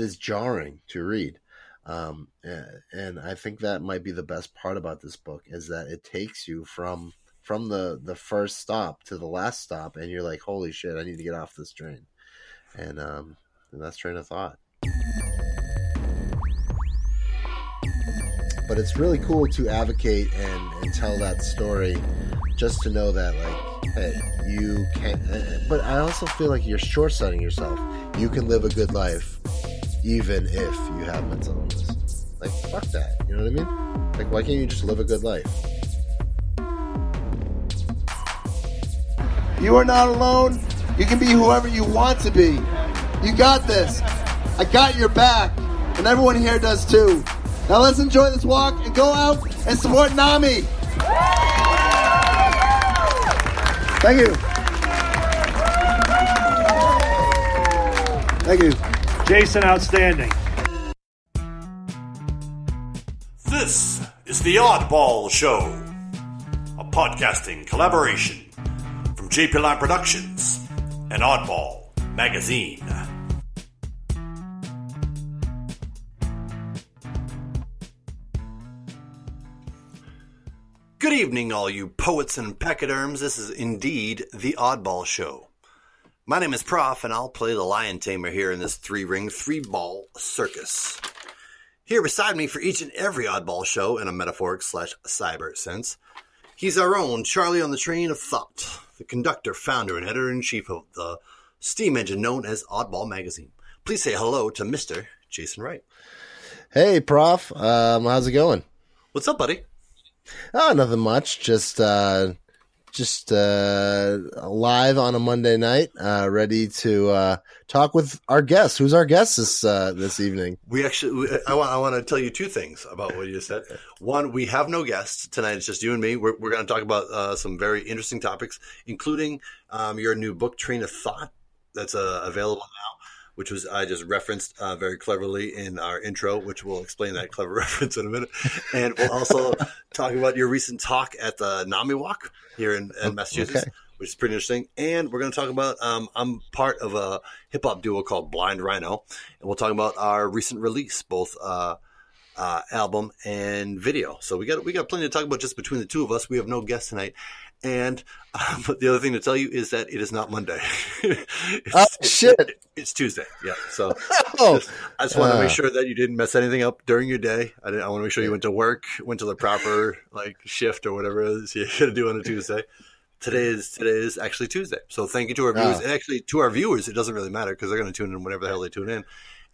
it is jarring to read. Um, and I think that might be the best part about this book is that it takes you from from the the first stop to the last stop, and you're like, "Holy shit, I need to get off this train," and um, and that's train of thought. But it's really cool to advocate and, and tell that story, just to know that like, hey, you can. But I also feel like you're short sighting yourself. You can live a good life even if you have mental illness. Like, fuck that. You know what I mean? Like, why can't you just live a good life? You are not alone. You can be whoever you want to be. You got this. I got your back. And everyone here does too. Now let's enjoy this walk and go out and support NAMI. Thank you. Thank you. Jason, outstanding. This is The Oddball Show, a podcasting collaboration from JP Lime Productions and Oddball Magazine. Good evening, all you poets and pachyderms. This is indeed The Oddball Show. My name is Prof, and I'll play the lion tamer here in this three ring, three ball circus. Here beside me for each and every oddball show in a metaphoric slash cyber sense, he's our own Charlie on the Train of Thought, the conductor, founder, and editor in chief of the steam engine known as Oddball Magazine. Please say hello to Mr. Jason Wright. Hey, Prof. Um, how's it going? What's up, buddy? Oh, nothing much. Just uh, just uh, live on a Monday night, uh, ready to uh, talk with our guest. Who's our guest this uh, this evening? We actually, we, I want I want to tell you two things about what you just said. One, we have no guests tonight; it's just you and me. We're, we're going to talk about uh, some very interesting topics, including um, your new book, Train of Thought, that's uh, available now which was I just referenced uh, very cleverly in our intro, which we'll explain that clever reference in a minute. And we'll also talk about your recent talk at the NAMI Walk here in, in Massachusetts, okay. which is pretty interesting. And we're going to talk about um, I'm part of a hip hop duo called Blind Rhino, and we'll talk about our recent release, both. Uh, uh, album and video. So we got we got plenty to talk about just between the two of us. We have no guests tonight, and um, but the other thing to tell you is that it is not Monday. oh shit! It, it's Tuesday. Yeah. So oh. just, I just want to uh, make sure that you didn't mess anything up during your day. I, I want to make sure you went to work, went to the proper like shift or whatever it is you got to do on a Tuesday. Today is today is actually Tuesday. So thank you to our viewers, oh. and actually to our viewers, it doesn't really matter because they're going to tune in whenever the hell they tune in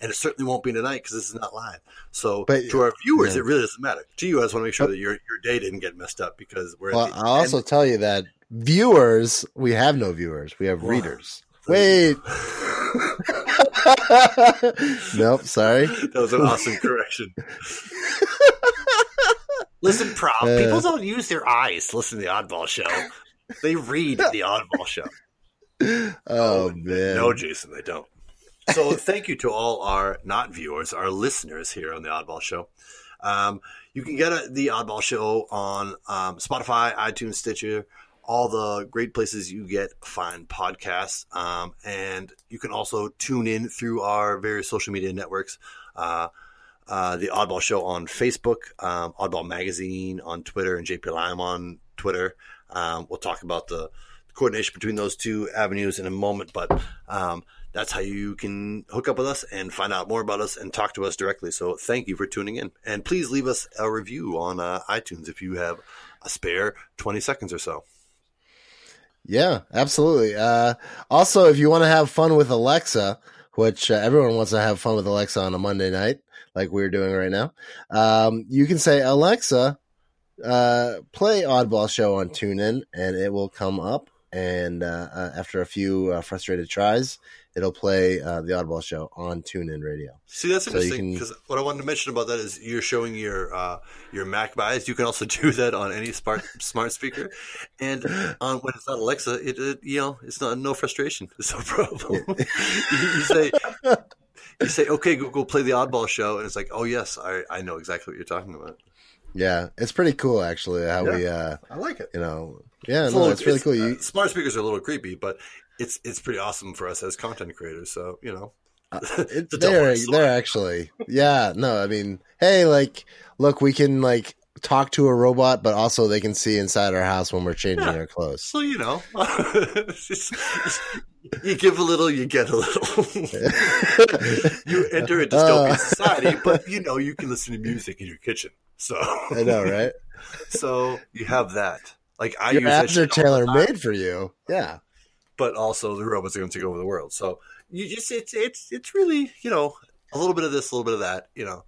and it certainly won't be tonight because this is not live. So but, to our viewers, yeah. it really doesn't matter. To you, I just want to make sure that your your day didn't get messed up because we're. Well, I'll also tell you that viewers, we have no viewers, we have wow. readers. Wait. nope, sorry. That was an awesome correction. listen, Prof, uh, people don't use their eyes to listen to the Oddball Show. They read the Oddball Show. Oh, oh man. No, Jason, they don't so thank you to all our not viewers, our listeners here on the Oddball Show. Um, you can get a, the Oddball Show on um, Spotify, iTunes, Stitcher, all the great places you get fine podcasts. Um, and you can also tune in through our various social media networks. Uh, uh, the Oddball Show on Facebook, um, Oddball Magazine on Twitter, and JP Lime on Twitter. Um, we'll talk about the coordination between those two avenues in a moment, but um, that's how you can hook up with us and find out more about us and talk to us directly. So thank you for tuning in. And please leave us a review on uh, iTunes if you have a spare 20 seconds or so. Yeah, absolutely. Uh, also, if you want to have fun with Alexa, which uh, everyone wants to have fun with Alexa on a Monday night, like we're doing right now, um, you can say, Alexa, uh, play Oddball Show on TuneIn, and it will come up. And uh, uh, after a few frustrated tries, it'll play uh, the Oddball Show on TuneIn Radio. See, that's interesting because so what I wanted to mention about that is you're showing your uh, your Mac bias. You can also do that on any smart smart speaker, and on when it's not Alexa, it, it you know it's not no frustration. It's no problem. you, you say. You say, "Okay, Google, play the Oddball Show," and it's like, "Oh yes, I, I know exactly what you're talking about." Yeah, it's pretty cool actually how yeah, we uh I like it. You know, yeah, it's no, it's really it's, cool. You, uh, smart speakers are a little creepy, but it's it's pretty awesome for us as content creators. So you know, Uh, they're they're actually yeah no I mean hey like look we can like talk to a robot but also they can see inside our house when we're changing Yeah. our clothes. So you know, just- you give a little, you get a little. you enter a dystopian Uh. society, but you know you can listen to music in your kitchen. So I know right. So you have that. Like I Your use ads are shit all the tailor made for you. Yeah. But also the robots are going to take over the world. So you just it's it's it's really you know a little bit of this, a little bit of that. You know,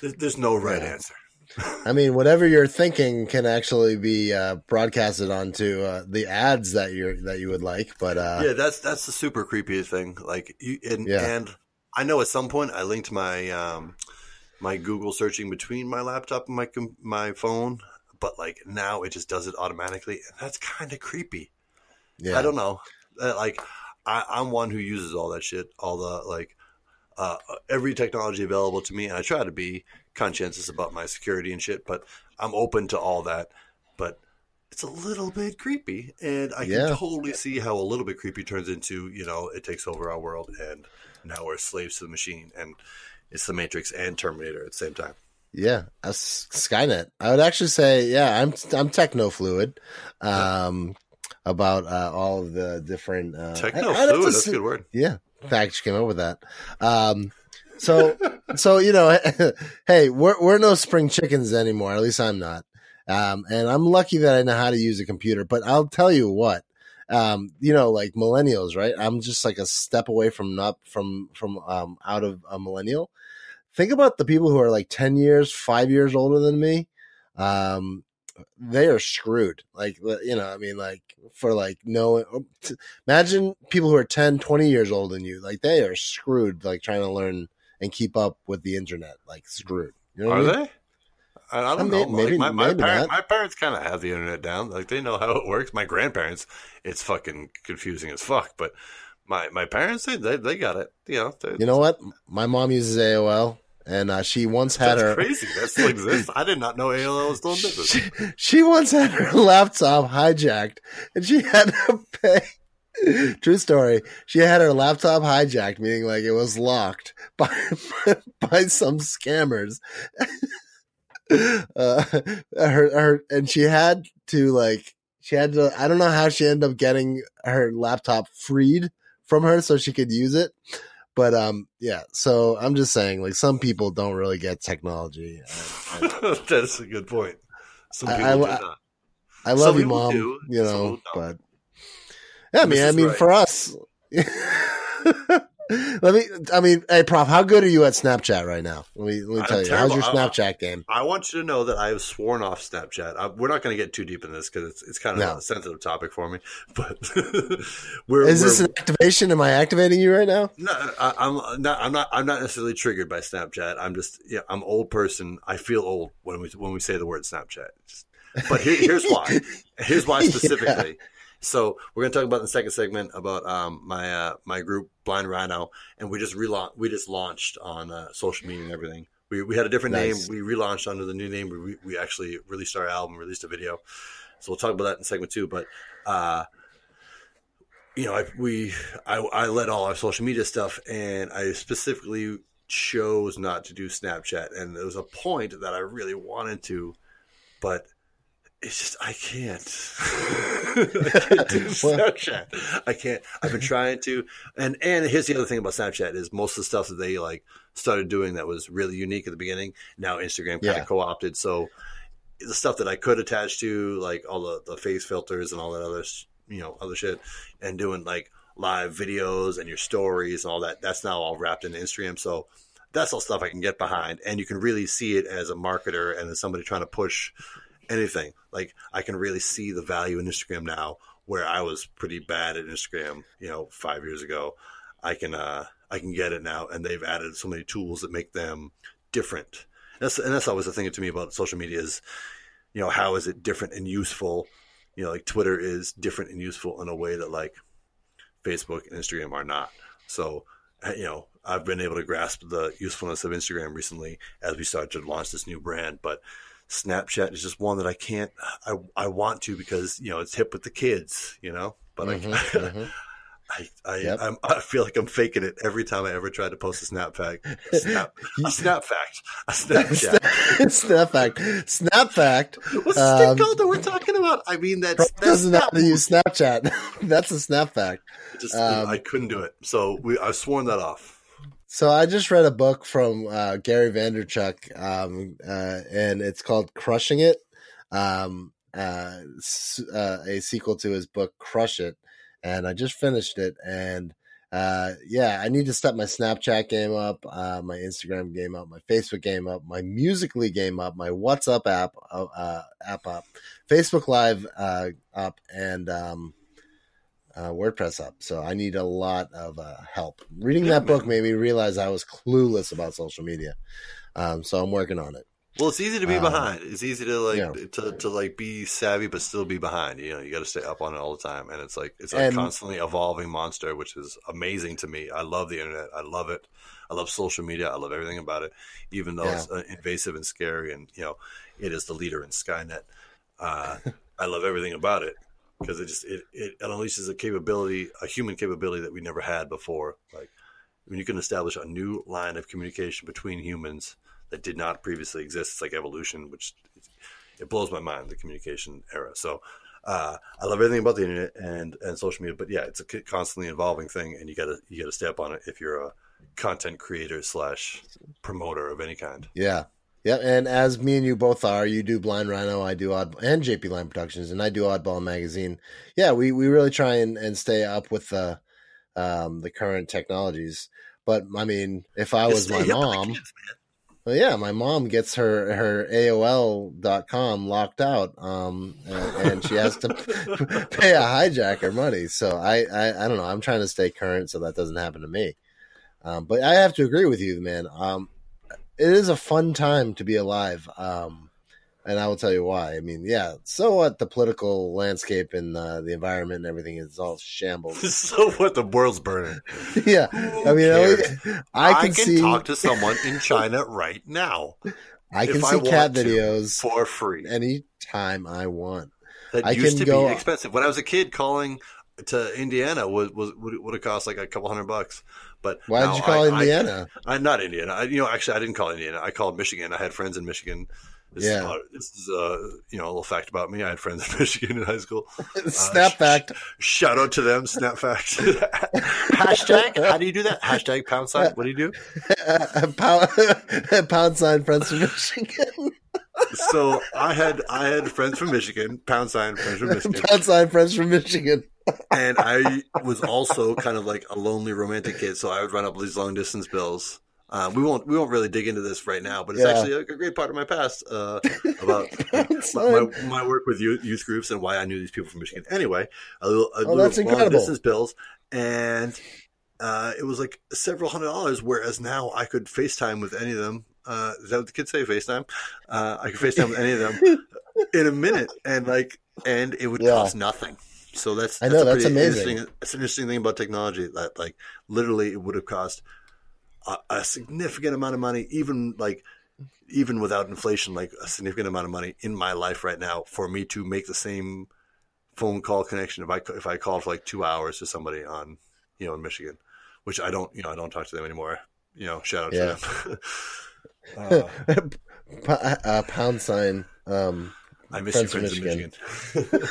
there's, there's no right Yeah. answer. I mean, whatever you're thinking can actually be uh, broadcasted onto uh, the ads that you're that you would like. But uh, yeah, that's that's the super creepy thing. Like you and Yeah. and I know at some point I linked my um my Google searching between my laptop and my my phone, but like now it just does it automatically, and that's kind of creepy. yeah, I don't know. Like I, I'm one who uses all that shit, all the like uh, every technology available to me, and I try to be conscientious about my security and shit. But I'm open to all that. But it's a little bit creepy, and I Yeah. can totally see how a little bit creepy turns into you know it takes over our world, and now we're slaves to the machine, and it's the Matrix and Terminator at the same time. yeah, Skynet. I would actually say, yeah, I'm I'm techno fluid um, about uh, all of the different uh, Techno I- I'd have to fluid, that's a good word. Yeah, she came up with that. Um, so, so you know, hey, we're we're no spring chickens anymore. At least I'm not. Um, and I'm lucky that I know how to use a computer. But I'll tell you what, um, you know, like millennials, right? I'm just like a step away from not from from um out of a millennial. Think about the people who are like ten years, five years older than me. Um, they are screwed. Like, you know, I mean, like for like no, oh, imagine people who are 10 20 years older than you like they are screwed like trying to learn and keep up with the internet like screwed you know Are I mean? they? I, I don't uh, may- know. maybe- like my, my, maybe parent, not. my parents kind of have the internet down. Like they know how it works. My grandparents, it's fucking confusing as fuck. But my my parents, they they, they got it. You know, they- you know what my mom uses aol and uh, she once had that's her crazy. That still exists. I did not know AOL was still in business. she, she once had her laptop hijacked and she had to pay true story she had her laptop hijacked meaning like it was locked by by some scammers uh her her and she had to like she had to i don't know how she ended up getting her laptop freed from her so she could use it but um yeah so i'm just saying like some people don't really get technology I- I- that's a good point. Some I- people I- do not. I love Some you, mom. do, you know, but yeah, I mean, I mean, right. for us, let me. I mean, hey, Prof, how good are you at Snapchat right now? Let me let me I'm tell you. terrible. How's your I- Snapchat game? I want you to know that I have sworn off Snapchat. I, we're not going to get too deep in this because it's, it's kind of No. a sensitive topic for me. But we're, Is we're, this an activation? Am I activating you right now? No, I, I'm not. I'm not. I'm not necessarily triggered by Snapchat. I'm just. Yeah, I'm old person. I feel old when we when we say the word Snapchat. Just- but here, here's why. Here's why specifically. So we're going to talk about in the second segment about um, my uh, my group Blind Rhino, and we just relaunch. We just launched on uh, social media and everything. We, we had a different Nice. name. We relaunched under the new name. We, we actually released our album, released a video. So we'll talk about that in segment two. But uh, you know, I, we I, I led all our social media stuff, and I specifically chose not to do Snapchat. And there was a point that I really wanted to, but it's just I can't. I can't do Snapchat. I can't. I've been trying to, and and here's the other thing about Snapchat is most of the stuff that they like started doing that was really unique at the beginning. Now Instagram kind of co-opted, so the stuff that I could attach to, like all the, the face filters and all that other, you know, other shit, and doing like live videos and your stories and all that. That's now all wrapped into Instagram. So that's all stuff I can get behind, and you can really see it as a marketer and as somebody trying to push anything. Like I can really see the value in Instagram now, where I was pretty bad at Instagram, you know, five years ago. I can uh, I can get it now, and they've added so many tools that make them different. That's and that's always the thing to me about social media is, you know, how is it different and useful? You know, like Twitter is different and useful in a way that like Facebook and Instagram are not. So, uh, you know, I've been able to grasp the usefulness of Instagram recently as we start to launch this new brand, but Snapchat is just one that I can't. I I want to because you know it's hip with the kids, you know. But Mhm, I, mhm. I I, Yep. I'm, I feel like I'm faking it every time I ever try to post a snap fact. Snap, a snap fact. A Snapchat. snap fact. Snap fact. What's the Um, called that we're talking about? I mean, that's, that's doesn't not, to use Snapchat. That's a snap fact. just, um, I couldn't do it. So we, I've sworn that off. So I just read a book from uh, Gary Vaynerchuk, um, uh, and it's called "Crushing It," um, uh, uh, a sequel to his book "Crush It," and I just finished it. And uh, yeah, I need to step my Snapchat game up, uh, my Instagram game up, my Facebook game up, my Musical.ly game up, my WhatsApp app app up, Facebook Live up, and um, uh, WordPress up. So I need a lot of uh, help. Reading Yeah, that book made me realize I was clueless about social media. Um, so I'm working on it. Well, it's easy to be Um, behind. It's easy to like yeah. to, to like be savvy, but still be behind. You know, you got to stay up on it all the time, and it's like it's a And- constantly evolving monster, which is amazing to me. I love the internet. I love it. I love social media. I love everything about it, even though it's uh, invasive and scary, and you know, it is the leader in Skynet. Uh, I love everything about it because it just it, it unleashes a capability, a human capability that we never had before. Like when you can establish a new line of communication between humans that did not previously exist. It's like evolution, which it blows my mind the communication era. So uh, I love everything about the internet and, and social media, but yeah, it's a constantly evolving thing, and you gotta you gotta stay up on it if you're a content creator slash promoter of any kind. Yeah. Yeah. And as me and you both are, you do Blind Rhino, I do Odd and JP Lime Productions, and I do Oddball Magazine. Yeah, we, we really try and, and stay up with the um, the current technologies. But I mean, if I was my Stay up on the mom, kids. Well, yeah, my mom gets her her AOL.com locked out, um, and, and she has to pay a hijacker money. So I, I, I don't know. I'm trying to stay current so that doesn't happen to me. Um, but I have to agree with you, man. Um, it is a fun time to be alive. Um, and I will tell you why. I mean, yeah. So what? The political landscape and uh, the environment and everything is all shambles. so what? The world's burning. yeah. I mean, at cares? least I can, see. talk to someone in China right now I can if I see cat videos for free. anytime I want. That I used can to be expensive. When I was a kid, calling to Indiana was, was would, would have cost like a couple hundred bucks. But Why did you call I- I- Indiana? I, am not Indiana. I, you know, actually, I didn't call Indiana. I called Michigan. I had friends in Michigan. This is, Yeah. about, this is uh, you know a little fact about me. I had friends in Michigan in high school. Snap sh- fact. Shout out to them. Snap fact. Hashtag. How do you do that? Hashtag pound sign. What do you do? pound, pound sign friends from Michigan. So I had I had friends from Michigan. Pound sign friends from Michigan. pound sign friends from Michigan. And I was also kind of like a lonely romantic kid, so I would run up these long distance bills. Uh, we won't we won't really dig into this right now, but it's Yeah. actually a, a great part of my past uh, about my, my, work with youth, youth groups and why I knew these people from Michigan. Anyway, a little, a Oh, little that's long distance bills, and uh, it was like several hundred dollars. Whereas now I could FaceTime with any of them. Uh, is that what the kids say? FaceTime. Uh, I could FaceTime with any of them in a minute, and like, and it would Yeah. cost nothing. So that's, I know, that's pretty amazing. interesting- That's an interesting thing about technology that like literally it would have cost a, a significant amount of money, even like even without inflation, like a significant amount of money in my life right now for me to make the same phone call connection if I if I called for like two hours to somebody on you know in Michigan, which I don't you know I don't talk to them anymore. You know, shout out Yeah. to them. uh, uh, pound sign. Um, I miss Friends you, friends in Michigan. Michigan.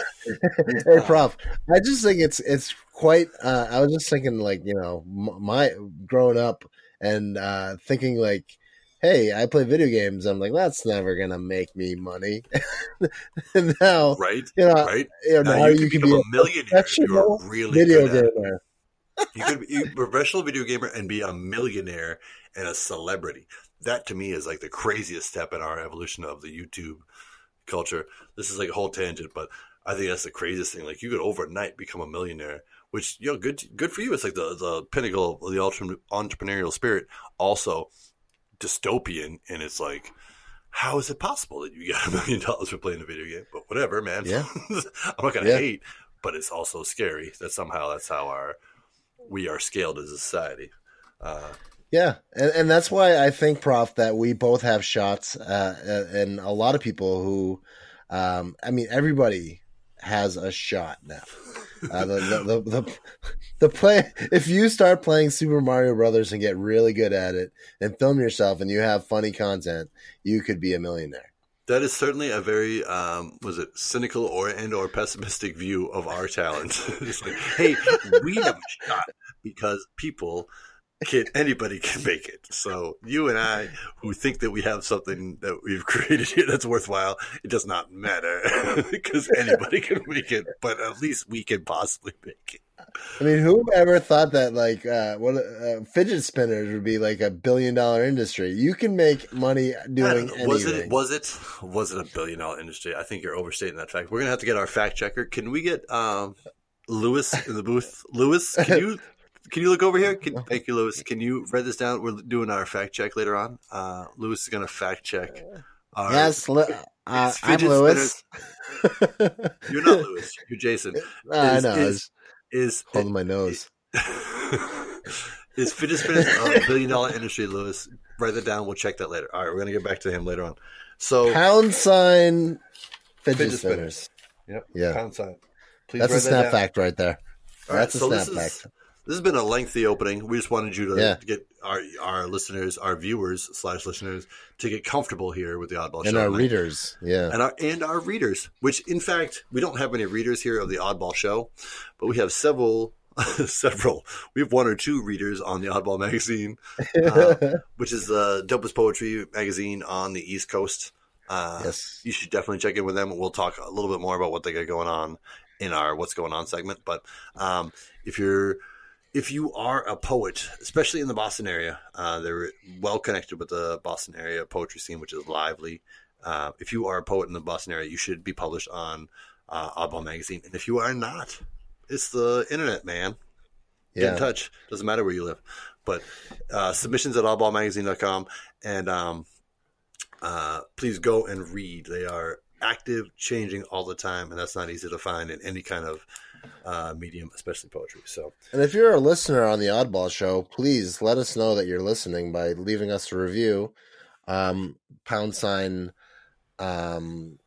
hey, prof. I just think it's it's quite. Uh, I was just thinking, like you know, my growing up and uh, thinking like, hey, I play video games. I'm like, that's never gonna make me money. and now, right, you know, right. you know, Now now you, you can can become be a millionaire you're really video good at it. gamer. You could be a professional video gamer and be a millionaire and a celebrity. That to me is like the craziest step in our evolution of the YouTube culture. This is like a whole tangent, but I think that's the craziest thing. Like you could overnight become a millionaire, which you know, good good for you. It's like the the pinnacle of the ultra- entrepreneurial spirit. Also dystopian, and it's like. How is it possible that you got a million dollars for playing a video game? But whatever, man. Yeah. I'm not gonna Yeah. hate, but it's also scary that somehow that's how our we are scaled as a society. Uh, Yeah, and and that's why I think, Prof, that we both have shots, uh, and a lot of people who, um, I mean, everybody has a shot now. Uh, the, the, the, the, the play, if you start playing Super Mario Brothers and get really good at it and film yourself and you have funny content, you could be a millionaire. That is certainly a very um, was it cynical or and or pessimistic view of our talent. like, hey, we have a shot because people can anybody can make it. So you and I, who think that we have something that we've created here that's worthwhile, it does not matter because anybody can make it. But at least we can possibly make it. I mean, who ever thought that like uh, what uh, fidget spinners would be like a billion dollar industry? You can make money doing anything. Was it? Was it? Was it a billion dollar industry? I think you're overstating that fact. We're gonna have to get our fact checker. Can we get um, Lewis in the booth? Lewis, can you can you look over here? Can, thank you, Lewis. Can you write this down? We're doing our fact check later on. Uh, Lewis is gonna fact check. Our, yes, li- uh, I'm Lewis. you're not Lewis. You're Jason. I know. Is, is holding my nose. is fidget spinners a billion dollar industry, Lewis? Write that down. We'll check that later. All right, we're gonna get back to him later on. So pound sign fidget, fidget spinners. spinners. Yep. Yeah. Pound sign. Please That's a snap that fact right there. All That's right, a so snap is- fact. This has been a lengthy opening. We just wanted you to Yeah. get our our listeners, our viewers slash listeners, to get comfortable here with the Oddball And Show And our tonight. readers, yeah. and our and our readers. Which, in fact, we don't have any readers here of the Oddball Show, but we have several. several. We have one or two readers on the Oddball magazine, uh, which is the dopest poetry magazine on the East Coast. Uh, yes. you should definitely check in with them. We'll talk a little bit more about what they got going on in our what's going on segment. But um, if you're if you are a poet, especially in the Boston area, uh, they're well connected with the Boston area poetry scene, which is lively. Uh, if you are a poet in the Boston area, you should be published on uh, Oddball magazine. And if you are not, it's the internet, man get in touch. Doesn't matter where you live. But uh, submissions at oddballmagazine.com. And um, uh, please go and read. They are active, changing all the time. And that's not easy to find in any kind of uh, medium, especially poetry. So, And if you're a listener on the Oddball Show, please let us know that you're listening by leaving us a review. Um, pound sign, um,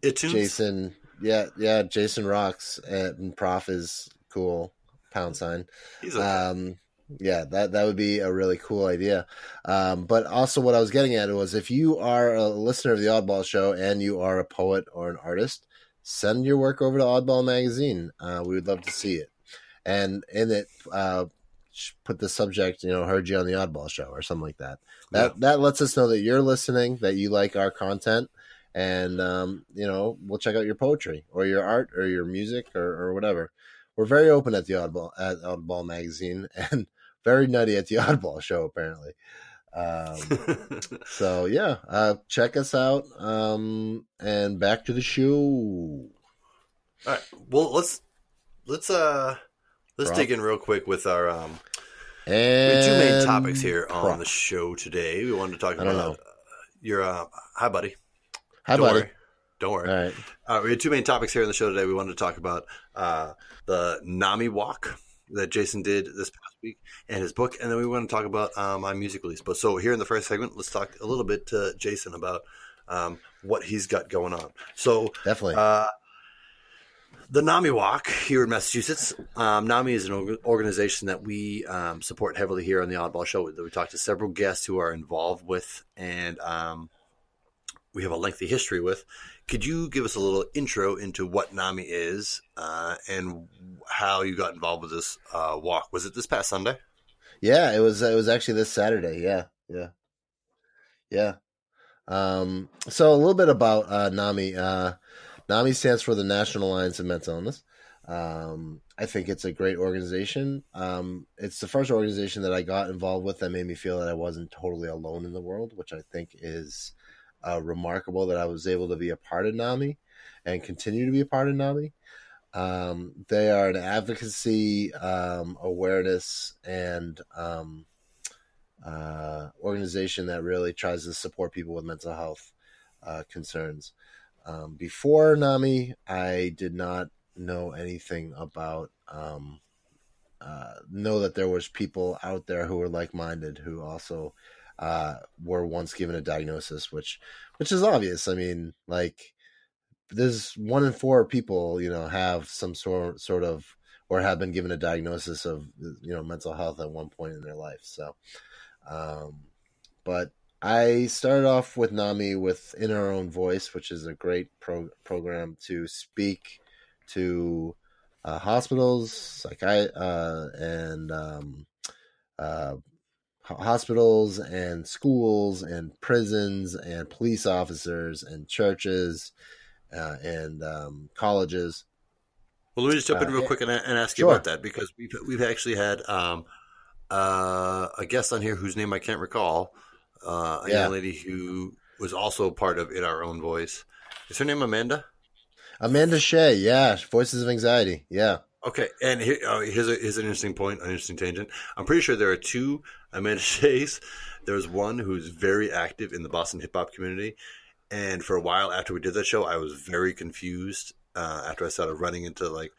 iTunes. Jason, yeah, yeah, Jason rocks and Prof is cool. Pound sign. He's okay. Um, yeah, that that would be a really cool idea. Um, but also, what I was getting at was if you are a listener of the Oddball Show and you are a poet or an artist, send your work over to Oddball Magazine. Uh, we would love to see it, and in it, uh, put the subject, you know, heard you on the Oddball Show or something like that. That Yeah. that lets us know that you're listening, that you like our content, and um, you know, we'll check out your poetry or your art or your music or, or whatever. We're very open at the Oddball at Oddball Magazine and very nutty at the Oddball Show apparently. Um, so yeah, uh, check us out. Um, and back to the show. all right. Well, let's let's uh let's Rob? dig in real quick with our um we And have two main topics here on the show today. We wanted to talk about your uh, hi buddy. Hi, Don't buddy. worry. Don't worry. All right. Uh, we had two main topics here on the show today. We wanted to talk about uh, the NAMI Walk that Jason did this past week and his book, and then we want to talk about uh, my music release. But so here in the first segment, let's talk a little bit to Jason about um, what he's got going on. So Definitely. uh, the NAMI Walk here in Massachusetts. Um, NAMI is an organization that we um, support heavily here on the Oddball Show. That we talked to several guests who are involved with, and um, we have a lengthy history with. Could you give us a little intro into what NAMI is uh, and how you got involved with this uh, walk? Was it this past Sunday? Yeah, it was. It was actually this Saturday. Yeah, yeah, yeah. Um, so a little bit about uh, NAMI. Uh, NAMI stands for the National Alliance of Mental Illness. Um, I think it's a great organization. Um, it's the first organization that I got involved with that made me feel that I wasn't totally alone in the world, which I think is uh, remarkable that I was able to be a part of NAMI and continue to be a part of NAMI. Um, they are an advocacy, um, awareness, and um, uh, organization that really tries to support people with mental health uh, concerns. Um, before NAMI, I did not know anything about um, uh, know that there was people out there who were like minded who also uh, were once given a diagnosis, which which is obvious. I mean, like there's one in four people, you know, have some sort sort of or have been given a diagnosis of you know mental health at one point in their life. So, um, but I started off with NAMI with In Our Own Voice, which is a great pro- program to speak to uh, hospitals, psychi- uh, and um, uh, hospitals and schools and prisons and police officers and churches uh, and um, colleges. Well, let me just jump in Uh, real quick and, and ask you about that because we've we've actually had um, uh, a guest on here whose name I can't recall, uh, a Yeah. young lady who was also part of In Our Own Voice. Is her name Amanda? Amanda Shea, yeah, Voices of Anxiety, yeah. Okay, and here, uh, here's, a, here's an interesting point, an interesting tangent. I'm pretty sure there are two Amanda Sheas. There's one who's very active in the Boston hip hop community, and for a while after we did that show, I was very confused uh, after I started running into like,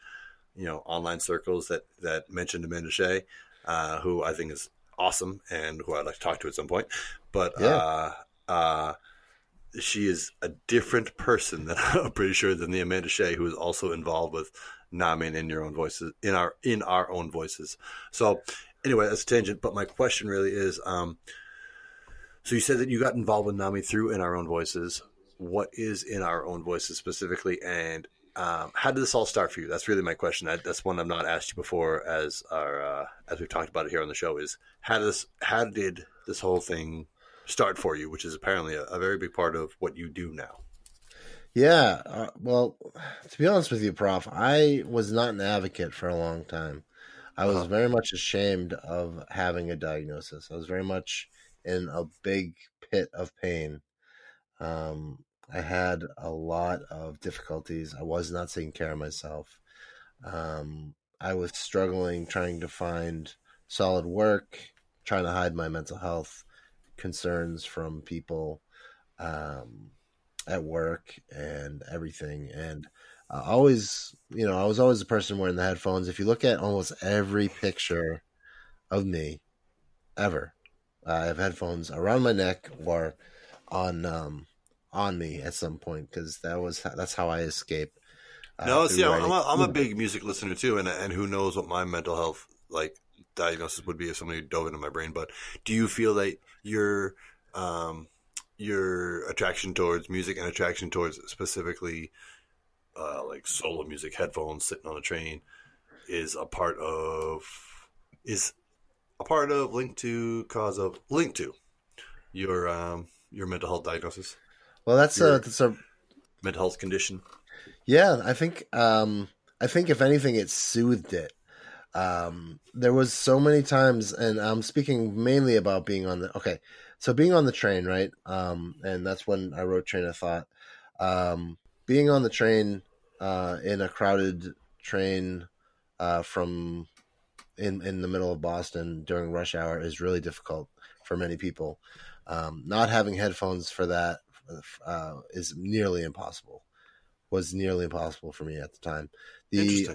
you know, online circles that that mentioned Amanda Shea, uh, who I think is awesome and who I'd like to talk to at some point. But Yeah. uh, uh, she is a different person than I'm pretty sure than the Amanda Shea who is also involved with NAMI and in your own voices in our in our own voices. So anyway, that's a tangent. But my question really is, um, so you said that you got involved with NAMI through in our own voices. What is in our own voices specifically, and um, how did this all start for you? That's really my question. That, that's one I've not asked you before, as our uh, as we've talked about it here on the show. Is how did this how did this whole thing start for you, which is apparently a, a very big part of what you do now. Yeah, uh, well, to be honest with you, Prof, I was not an advocate for a long time. I was Uh-huh. very much ashamed of having a diagnosis. I was very much in a big pit of pain. Um, I had a lot of difficulties. I was not taking care of myself. Um, I was struggling trying to find solid work, trying to hide my mental health concerns from people. Um, at work and everything. And uh, always, you know, I was always the person wearing the headphones. If you look at almost every picture of me ever, I have headphones around my neck or on um, on me at some point because that was that's how I escape. uh, no, see, I'm a, I'm a big music listener too, and and who knows what my mental health like diagnosis would be if somebody dove into my brain. But do you feel that your um, your attraction towards music and attraction towards specifically uh, like solo music, headphones, sitting on a train, is a part of is a part of linked to cause of linked to your um, your mental health diagnosis, well, that's your- a that's a mental health condition. Yeah, I think um I think if anything it soothed it. Um there was so many times and I'm speaking mainly about being on the okay. So being on the train, right? Um and that's when I wrote Train of Thought. Um being on the train uh in a crowded train uh from in in the middle of Boston during rush hour is really difficult for many people. Um not having headphones for that uh, is nearly impossible was nearly impossible for me at the time. The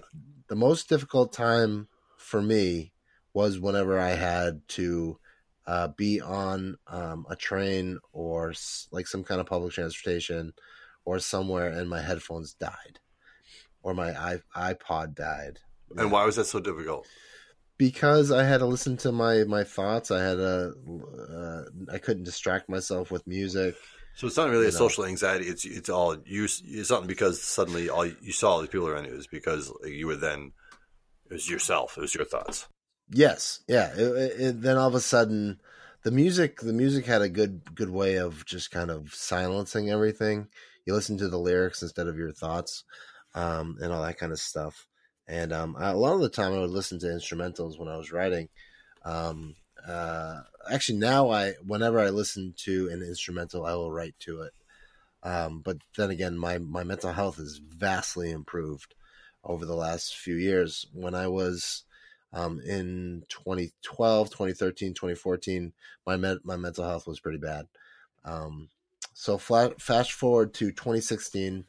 the most difficult time for me was whenever I had to uh, be on um, a train or s- like some kind of public transportation or somewhere and my headphones died or my iPod died. And why was that so difficult? Because I had to listen to my my thoughts. I had to. Uh, I couldn't distract myself with music. So it's not really You a know. social anxiety. It's it's all you. It's not because suddenly all you saw all these people around you. It was because you were then. It was yourself. It was your thoughts. Yes, yeah. It, it, it- then all of a sudden, the music, the music had a good, good way of just kind of silencing everything. You listen to the lyrics instead of your thoughts, um, and all that kind of stuff. And um, I, a lot of the time, I would listen to instrumentals when I was writing. Um, uh, actually, now I, whenever I listen to an instrumental, I will write to it. Um, but then again, my my mental health is vastly improved over the last few years. When I was um, in 2012, 2013, 2014, my men- my mental health was pretty bad. Um, so flat, fast forward to 2016,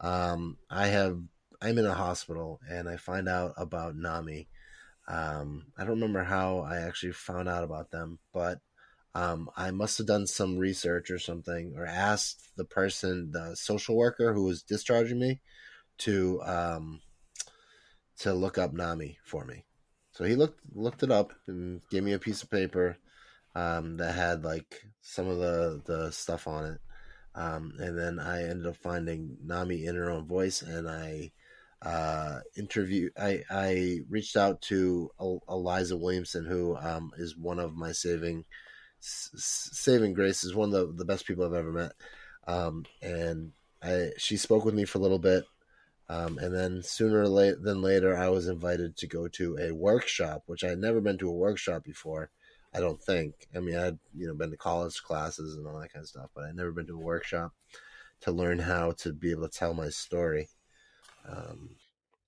um, I have I'm in a hospital and I find out about NAMI. Um, I don't remember how I actually found out about them, but um, I must have done some research or something, or asked the person, the social worker who was discharging me, to um, to look up NAMI for me. So he looked looked it up and gave me a piece of paper um, that had like some of the the stuff on it. Um, and then I ended up finding NAMI in our own voice, and I uh. I I reached out to Eliza Williamson, who um, is one of my saving saving graces, one of the, the best people I've ever met. Um, and I she spoke with me for a little bit, um, and then sooner than later, I was invited to go to a workshop, which I had never been to a workshop before. I don't think. I mean, I'd you know been to college classes and all that kind of stuff, but I'd never been to a workshop to learn how to be able to tell my story. Um,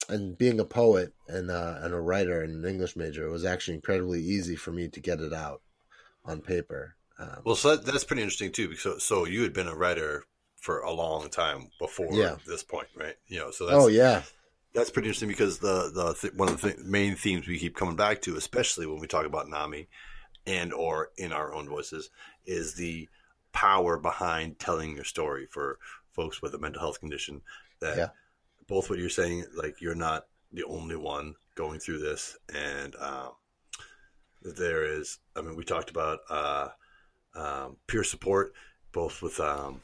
and being a poet and uh, and a writer and an English major, it was actually incredibly easy for me to get it out on paper. Um, well, so that, that's pretty interesting too, because so you had been a writer for a long time before yeah. this point, right? You know, so that's, oh yeah, that's pretty interesting because the the th- one of the th- main themes we keep coming back to, especially when we talk about NAMI and or in our own voices, is the power behind telling your story for folks with a mental health condition. That yeah. both what you're saying, like you're not the only one going through this, and um, there is. I mean, we talked about uh, um, peer support, both with um,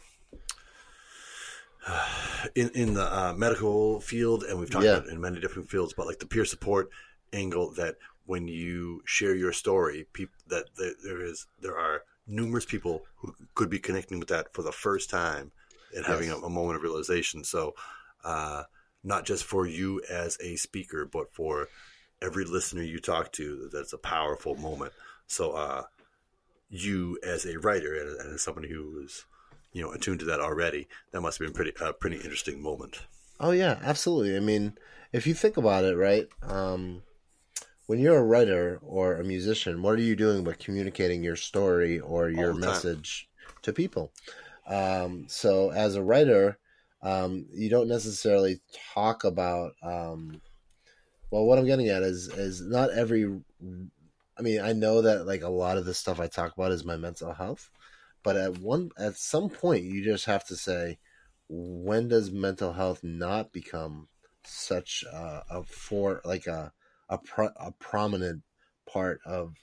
in in the uh, medical field, and we've talked yeah. about in many different fields, but like the peer support angle that when you share your story, people that there is there are numerous people who could be connecting with that for the first time and yes. having a, a, moment of realization. So, uh, not just for you as a speaker, but for every listener you talk to, that's a powerful moment. So, uh, you as a writer and, and as somebody who is you know attuned to that already, that must have been pretty a pretty interesting moment. Oh yeah, absolutely. I mean, if you think about it, right? Um, when you're a writer or a musician, what are you doing but communicating your story or your message to people? Um, so as a writer, um, you don't necessarily talk about. Um, well, what I'm getting at is is not every. I mean, I know that like a lot of the stuff I talk about is my mental health, but at one at some point, you just have to say, when does mental health not become such a, a for like a a, pro, a prominent part of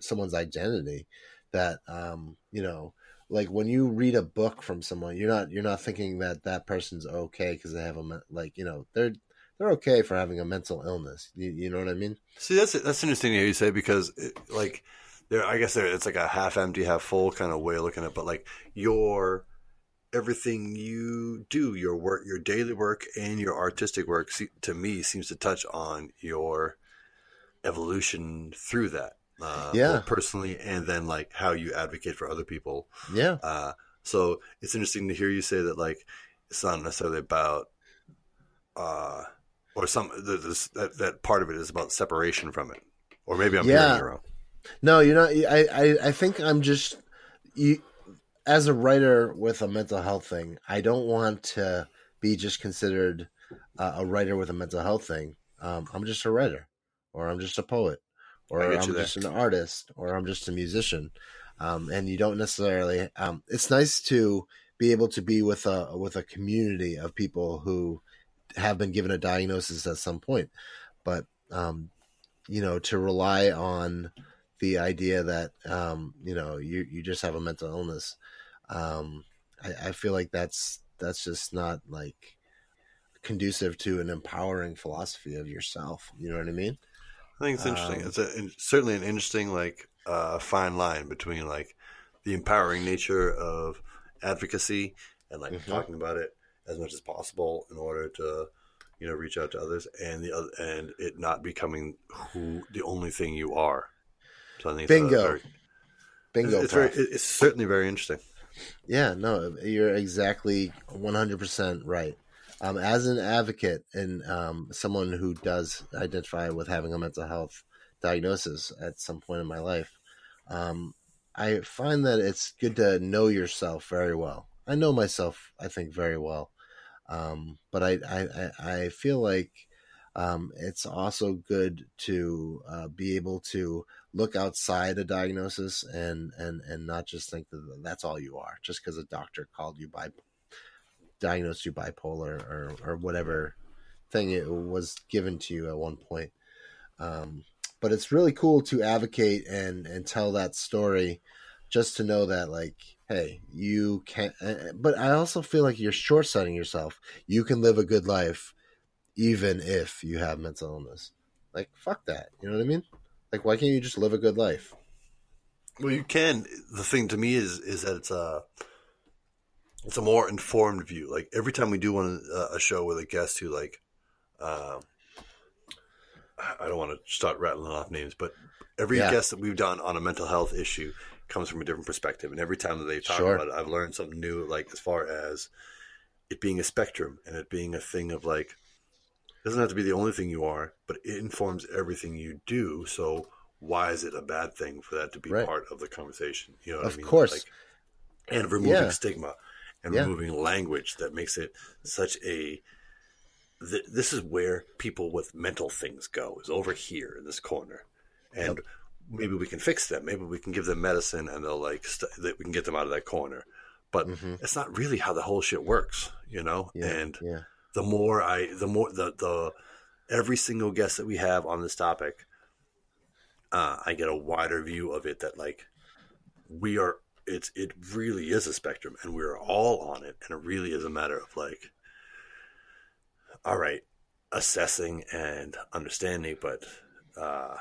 someone's identity that um you know like when you read a book from someone you're not you're not thinking that that person's okay because they have a like you know they're they're okay for having a mental illness. You, you know what i mean? See that's that's interesting to hear you say because it, like there i guess there it's like a half empty half full kind of way of looking at it but like your everything you do your work your daily work and your artistic work to me seems to touch on your evolution through that uh, yeah personally and then like how you advocate for other people yeah uh, so it's interesting to hear you say that like it's not necessarily about uh or some this, that, that part of it is about separation from it or maybe i'm yeah. hearing you wrong no, you're not. I, I, I think I'm just you as a writer with a mental health thing. I don't want to be just considered uh, a writer with a mental health thing. Um, I'm just a writer, or I'm just a poet, or I'm just an artist, or I'm just a musician. Um, and you don't necessarily. Um, it's nice to be able to be with a with a community of people who have been given a diagnosis at some point, but um, you know, to rely on the idea that um, you know you you just have a mental illness. Um, I, I feel like that's that's just not like conducive to an empowering philosophy of yourself. You know what I mean? I think it's interesting. Um, it's a, certainly an interesting like uh, fine line between like the empowering nature of advocacy and like mm-hmm. talking about it as much as possible in order to you know reach out to others and the other and it not becoming who the only thing you are so I think bingo, very, bingo. It's, very, it's certainly very interesting. Yeah, no, you're exactly 100 percent right. Um, as an advocate and um, someone who does identify with having a mental health diagnosis at some point in my life, um, I find that it's good to know yourself very well. I know myself, I think, very well, um, but I, I, I feel like um, it's also good to uh, be able to look outside a diagnosis and and and not just think that that's all you are just because a doctor called you by diagnosed you bipolar or or whatever thing it was given to you at one point. Um, but it's really cool to advocate and and tell that story just to know that like hey you can eh, eh, but i also feel like you're short-sighting yourself. You can live a good life even if you have mental illness. Like fuck that. You know what i mean? Like why can't you just live a good life? Well you can. The thing to me is is that it's a it's a more informed view like every time we do one uh, a show with a guest who like uh, i don't want to start rattling off names but every Yeah. guest that we've done on a mental health issue comes from a different perspective and every time that they talk Sure. about it i've learned something new like as far as it being a spectrum and it being a thing of like it doesn't have to be the only thing you are but it informs everything you do so why is it a bad thing for that to be Right. part of the conversation you know what Of I mean? course. Like, and removing Yeah. stigma and Yeah. removing language that makes it such a th- this is where people with mental things go is over here in this corner. And maybe we can fix them. Maybe we can give them medicine and they'll like st- that we can get them out of that corner. But it's not really how the whole shit works you know? Mm-hmm. yeah and yeah. the more i the more the the every single guest that we have on this topic uh, i get a wider view of it that like we are it's it really is a spectrum and we're all on it and it really is a matter of like all right assessing and understanding but uh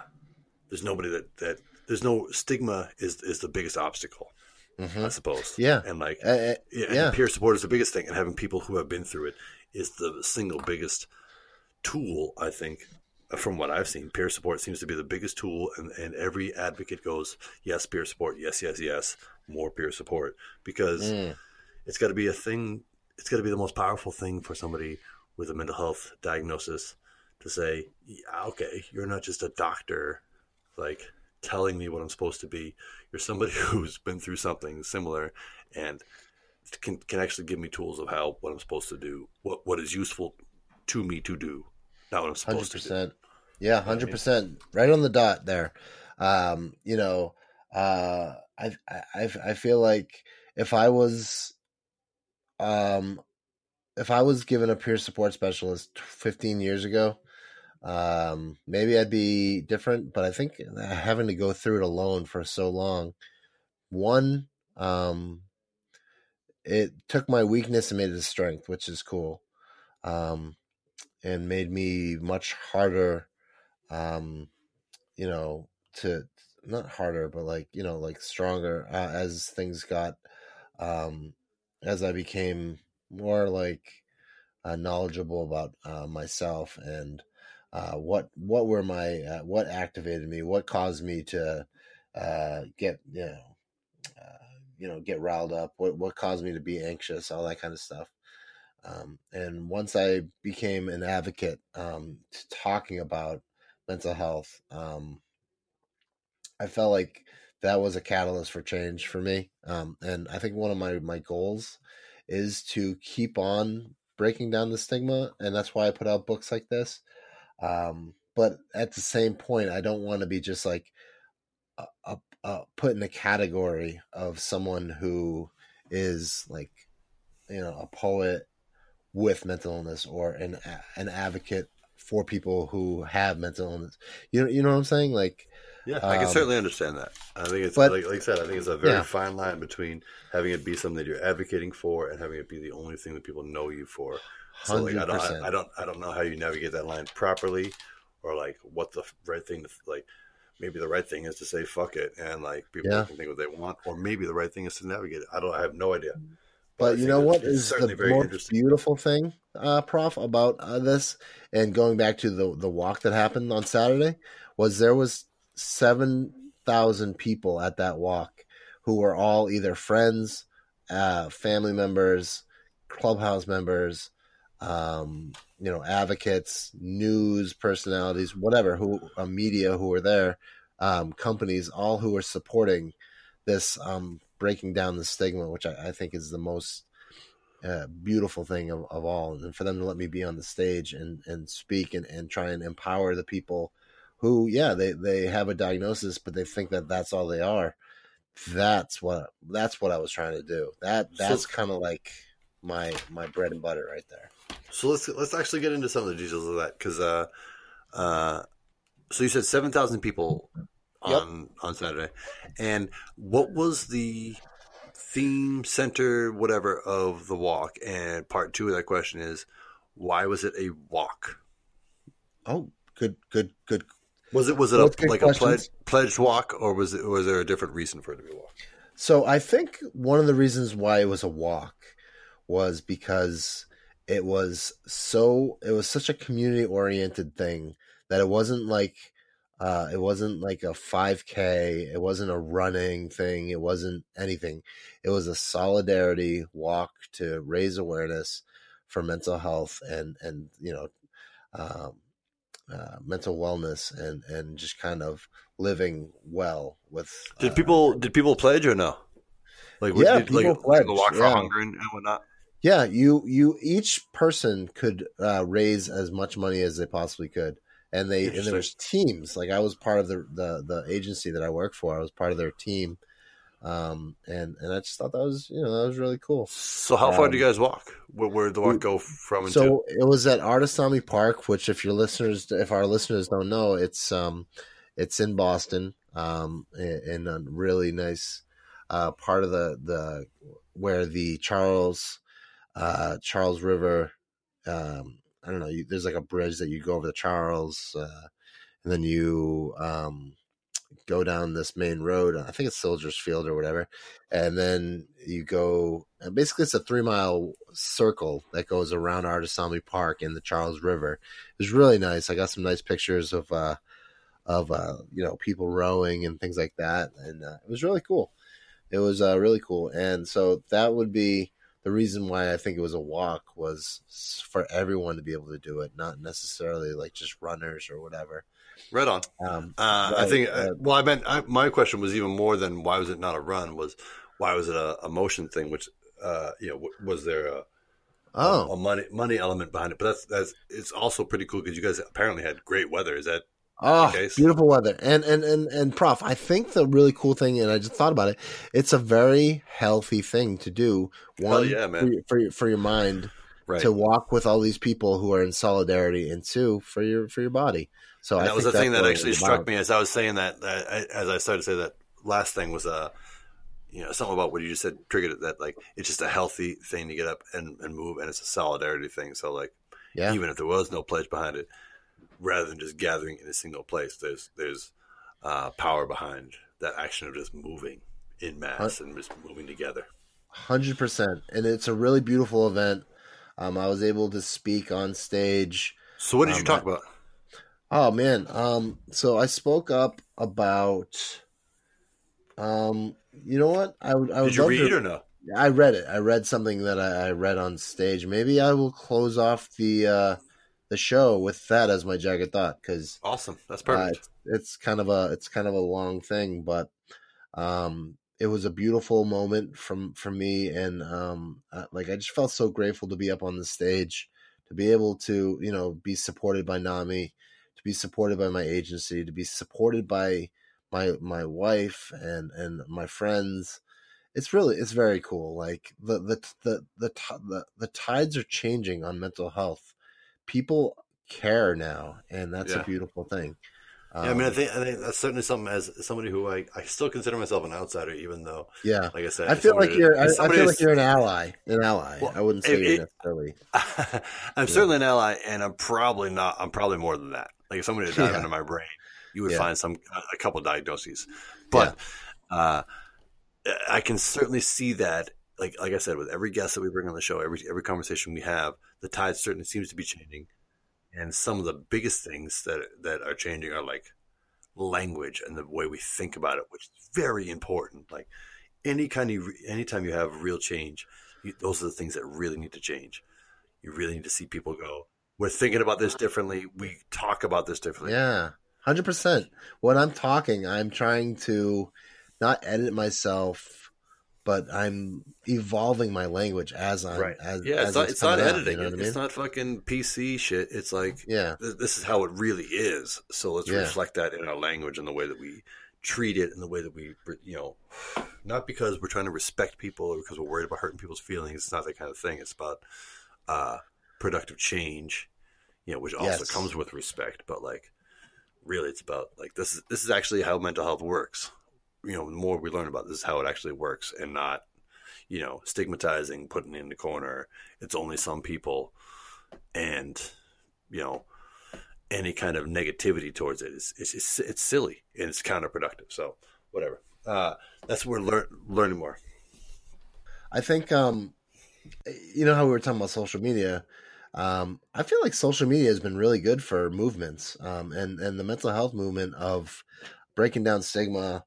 there's nobody that that there's no stigma is is the biggest obstacle i suppose Mm-hmm. Yeah. and like Uh, uh, yeah, and yeah. peer support is the biggest thing and having people who have been through it is the single biggest tool i think from what i've seen peer support seems to be the biggest tool and, and every advocate goes yes peer support yes yes yes more peer support because Mm. it's got to be a thing it's got to be the most powerful thing for somebody with a mental health diagnosis to say yeah, okay you're not just a doctor like telling me what i'm supposed to be you're somebody who's been through something similar and can can actually give me tools of how what i'm supposed to do what what is useful to me to do not what i'm supposed to do. Yeah, hundred percent. Right on the dot there. Um, you know, uh, I, I, I feel like if I was, um, if I was given a peer support specialist 15 years ago, um, maybe I'd be different. But I think having to go through it alone for so long, one, um, it took my weakness and made it a strength, which is cool. Um, and made me much harder um you know to not harder but like you know like stronger uh, as things got um as i became more like uh, knowledgeable about uh, myself and uh what what were my uh, what activated me what caused me to uh get you know uh, you know get riled up what what caused me to be anxious all that kind of stuff. Um, and once I became an advocate um, talking about mental health, um, I felt like that was a catalyst for change for me. Um, and I think one of my, my goals is to keep on breaking down the stigma. And that's why I put out books like this. Um, but at the same point, I don't want to be just like a, a, a, put in a category of someone who is like, you know, a poet with mental illness or an an advocate for people who have mental illness. You know, you know what I'm saying? Like, Yeah, I can Um, certainly understand that. I think it's but- like, like I said. I think it's a very Yeah. fine line between having it be something that you're advocating for and having it be the only thing that people know you for. So like, I don't, I, I don't, I don't know how you navigate that line properly, or like what the right thing to like. Maybe the right thing is to say fuck it, and like people Yeah. can think what they want, or maybe the right thing is to navigate it. I don't, I have no idea. I but you know what is what it's is certainly the most beautiful thing, uh, Prof, about uh, this, and going back to the the walk that happened on Saturday, was there was seven thousand people at that walk who were all either friends, uh, family members, clubhouse members, um, you know, advocates, news personalities, whatever, who uh, media who were there, um, companies, all who were supporting this um, breaking down the stigma, which I, I think is the most uh, beautiful thing of, of all. And for them to let me be on the stage and, and speak and, and try and empower the people who yeah they they have a diagnosis but they think that that's all they are. That's what that's what i was trying to do. That that's so, kind of like my my bread and butter right there. So let's let's actually get into some of the details of that because uh uh so you said 7000 people on yep. on saturday. And what was the theme center whatever of the walk? And part two of that question is why was it a walk? Oh good good good was it was it a, like questions. a pledge, pledged walk, or was it was there a different reason for it to be a walk? So I think one of the reasons why it was a walk was because it was so it was such a community oriented thing that it wasn't like uh, it wasn't like a 5k it wasn't a running thing it wasn't anything it was a solidarity walk to raise awareness for mental health and and you know um, uh, mental wellness and and just kind of living well with. Did uh, people did people pledge or no? Like yeah, did, people like, pledge. Walk for yeah. hunger and whatnot. Yeah, you you each person could uh, raise as much money as they possibly could, and they and there was teams. Like I was part of the, the the agency that I work for. I was part of their team, um, and and I just thought that was you know that was really cool. So how far um, do you guys walk? Where, where did the walk go from? So to? it was at Artesani Park, which if your listeners, if our listeners don't know, it's um, it's in Boston, um, in a really nice uh, part of the the where the Charles uh, Charles River. Um, I don't know. You, there's like a bridge that you go over the Charles, uh, and then you um, go down this main road. I think it's Soldiers Field or whatever, and then you go. Basically, it's a three mile circle that goes around Artesani Park in the Charles River. It was really nice. I got some nice pictures of uh, of uh, you know people rowing and things like that, and uh, it was really cool. It was uh, really cool, and so that would be the reason why I think it was a walk was for everyone to be able to do it, not necessarily like just runners or whatever. Right on. Um, uh, right, I think. Uh, well, I meant I, my question was even more than why was it not a run? Was why was it a, a motion thing? Which uh, you know, was there a oh a, a money money element behind it? But that's that's it's also pretty cool because you guys apparently had great weather. Is that Oh, beautiful weather. And, and, and, and prof, I think the really cool thing, and I just thought about it, it's a very healthy thing to do. One, yeah, man. For, for, for your mind right. to walk with all these people who are in solidarity and two, for your, for your body. So that was the thing that actually struck me as I was saying that, as I started to say that last thing was uh, you know something about what you just said triggered it that like it's just a healthy thing to get up and, and move and it's a solidarity thing. So like yeah. even if there was no pledge behind it, rather than just gathering in a single place, there's there's uh, power behind that action of just moving in mass and just moving together. Hundred percent, and it's a really beautiful event. Um, I was able to speak on stage. So, what did um, you talk about? Oh man, um, so I spoke up about, um, you know what? I would. I would Did you read to, or no? I read it. I read something that I, I, read on stage. Maybe I will close off the uh, the show with that as my jagged thought because awesome. That's perfect. Uh, it's, it's, kind of a it's kind of a long thing, but um, it was a beautiful moment from for me, and um, uh, like I just felt so grateful to be up on the stage, to be able to you know be supported by NAMI to be supported by my agency, to be supported by my my wife and and my friends. It's really it's very cool. Like the the the the the, the tides are changing on mental health. People care now, and that's yeah. a beautiful thing. Um, yeah, I mean, I think I think that's certainly something as somebody who I, I still consider myself an outsider, even though, yeah, like I said, I feel like you're I, I, feel like you're an ally, an ally. Well, I wouldn't say it, you're necessarily. I'm yeah. certainly an ally, and I'm probably not. I'm probably more than that. Like if somebody to dive yeah. into my brain, you would yeah. find some a couple diagnoses. But uh, I can certainly see that. Like like I said, with every guest that we bring on the show, every every conversation we have, the tide certainly seems to be changing and some of the biggest things that that are changing are like language and the way we think about it, which is very important. Like any kind of anytime you have real change, you, those are the things that really need to change. You really need to see people go. We're thinking about this differently. We talk about this differently. Yeah, hundred percent. When I'm talking, I'm trying to not edit myself, but I'm evolving my language as I'm right. as yeah, as it's not, it's not out, editing. you know what I mean? It's not fucking PC shit. It's like yeah, th- this is how it really is. So let's Yeah. reflect that in our language and the way that we treat it and the way that we, you know, not because we're trying to respect people or because we're worried about hurting people's feelings. It's not that kind of thing. It's about uh, productive change, you know, which also Yes. comes with respect. But like, really, it's about like this is this is actually how mental health works. You know, the more we learn about this is how it actually works, and not you know stigmatizing, putting in the corner. It's only some people, and you know any kind of negativity towards it is it's it's, it's silly and it's counterproductive. So whatever. Uh, that's what we're learning more. I think um, you know how we were talking about social media. Um, I feel like social media has been really good for movements um, and and the mental health movement of breaking down stigma,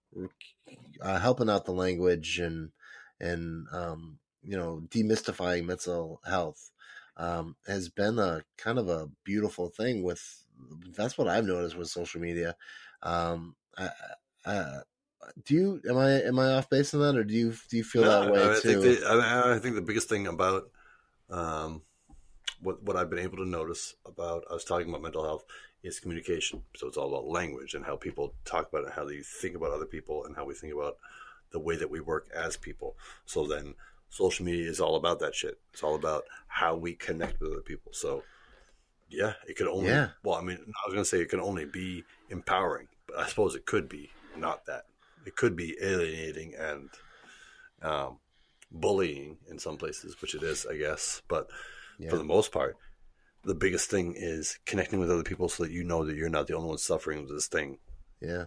uh, helping out the language, and and um, you know demystifying mental health um, has been a kind of a beautiful thing. With that's what I've noticed with social media. Um, I, I, do you am I am I off base on that, or do you do you feel No, that way no, I too? think the, I, I think the biggest thing about um, what what I've been able to notice about I was talking about mental health is communication. So it's all about language and how people talk about it, how they think about other people, and how we think about the way that we work as people. So then social media is all about that shit. It's all about how we connect with other people. So yeah, it could only Yeah. well, I mean, I was gonna say it can only be empowering, but I suppose it could be not that. It could be alienating and um, bullying in some places, which it is, I guess. But Yeah. for the most part, the biggest thing is connecting with other people so that you know that you're not the only one suffering with this thing. Yeah,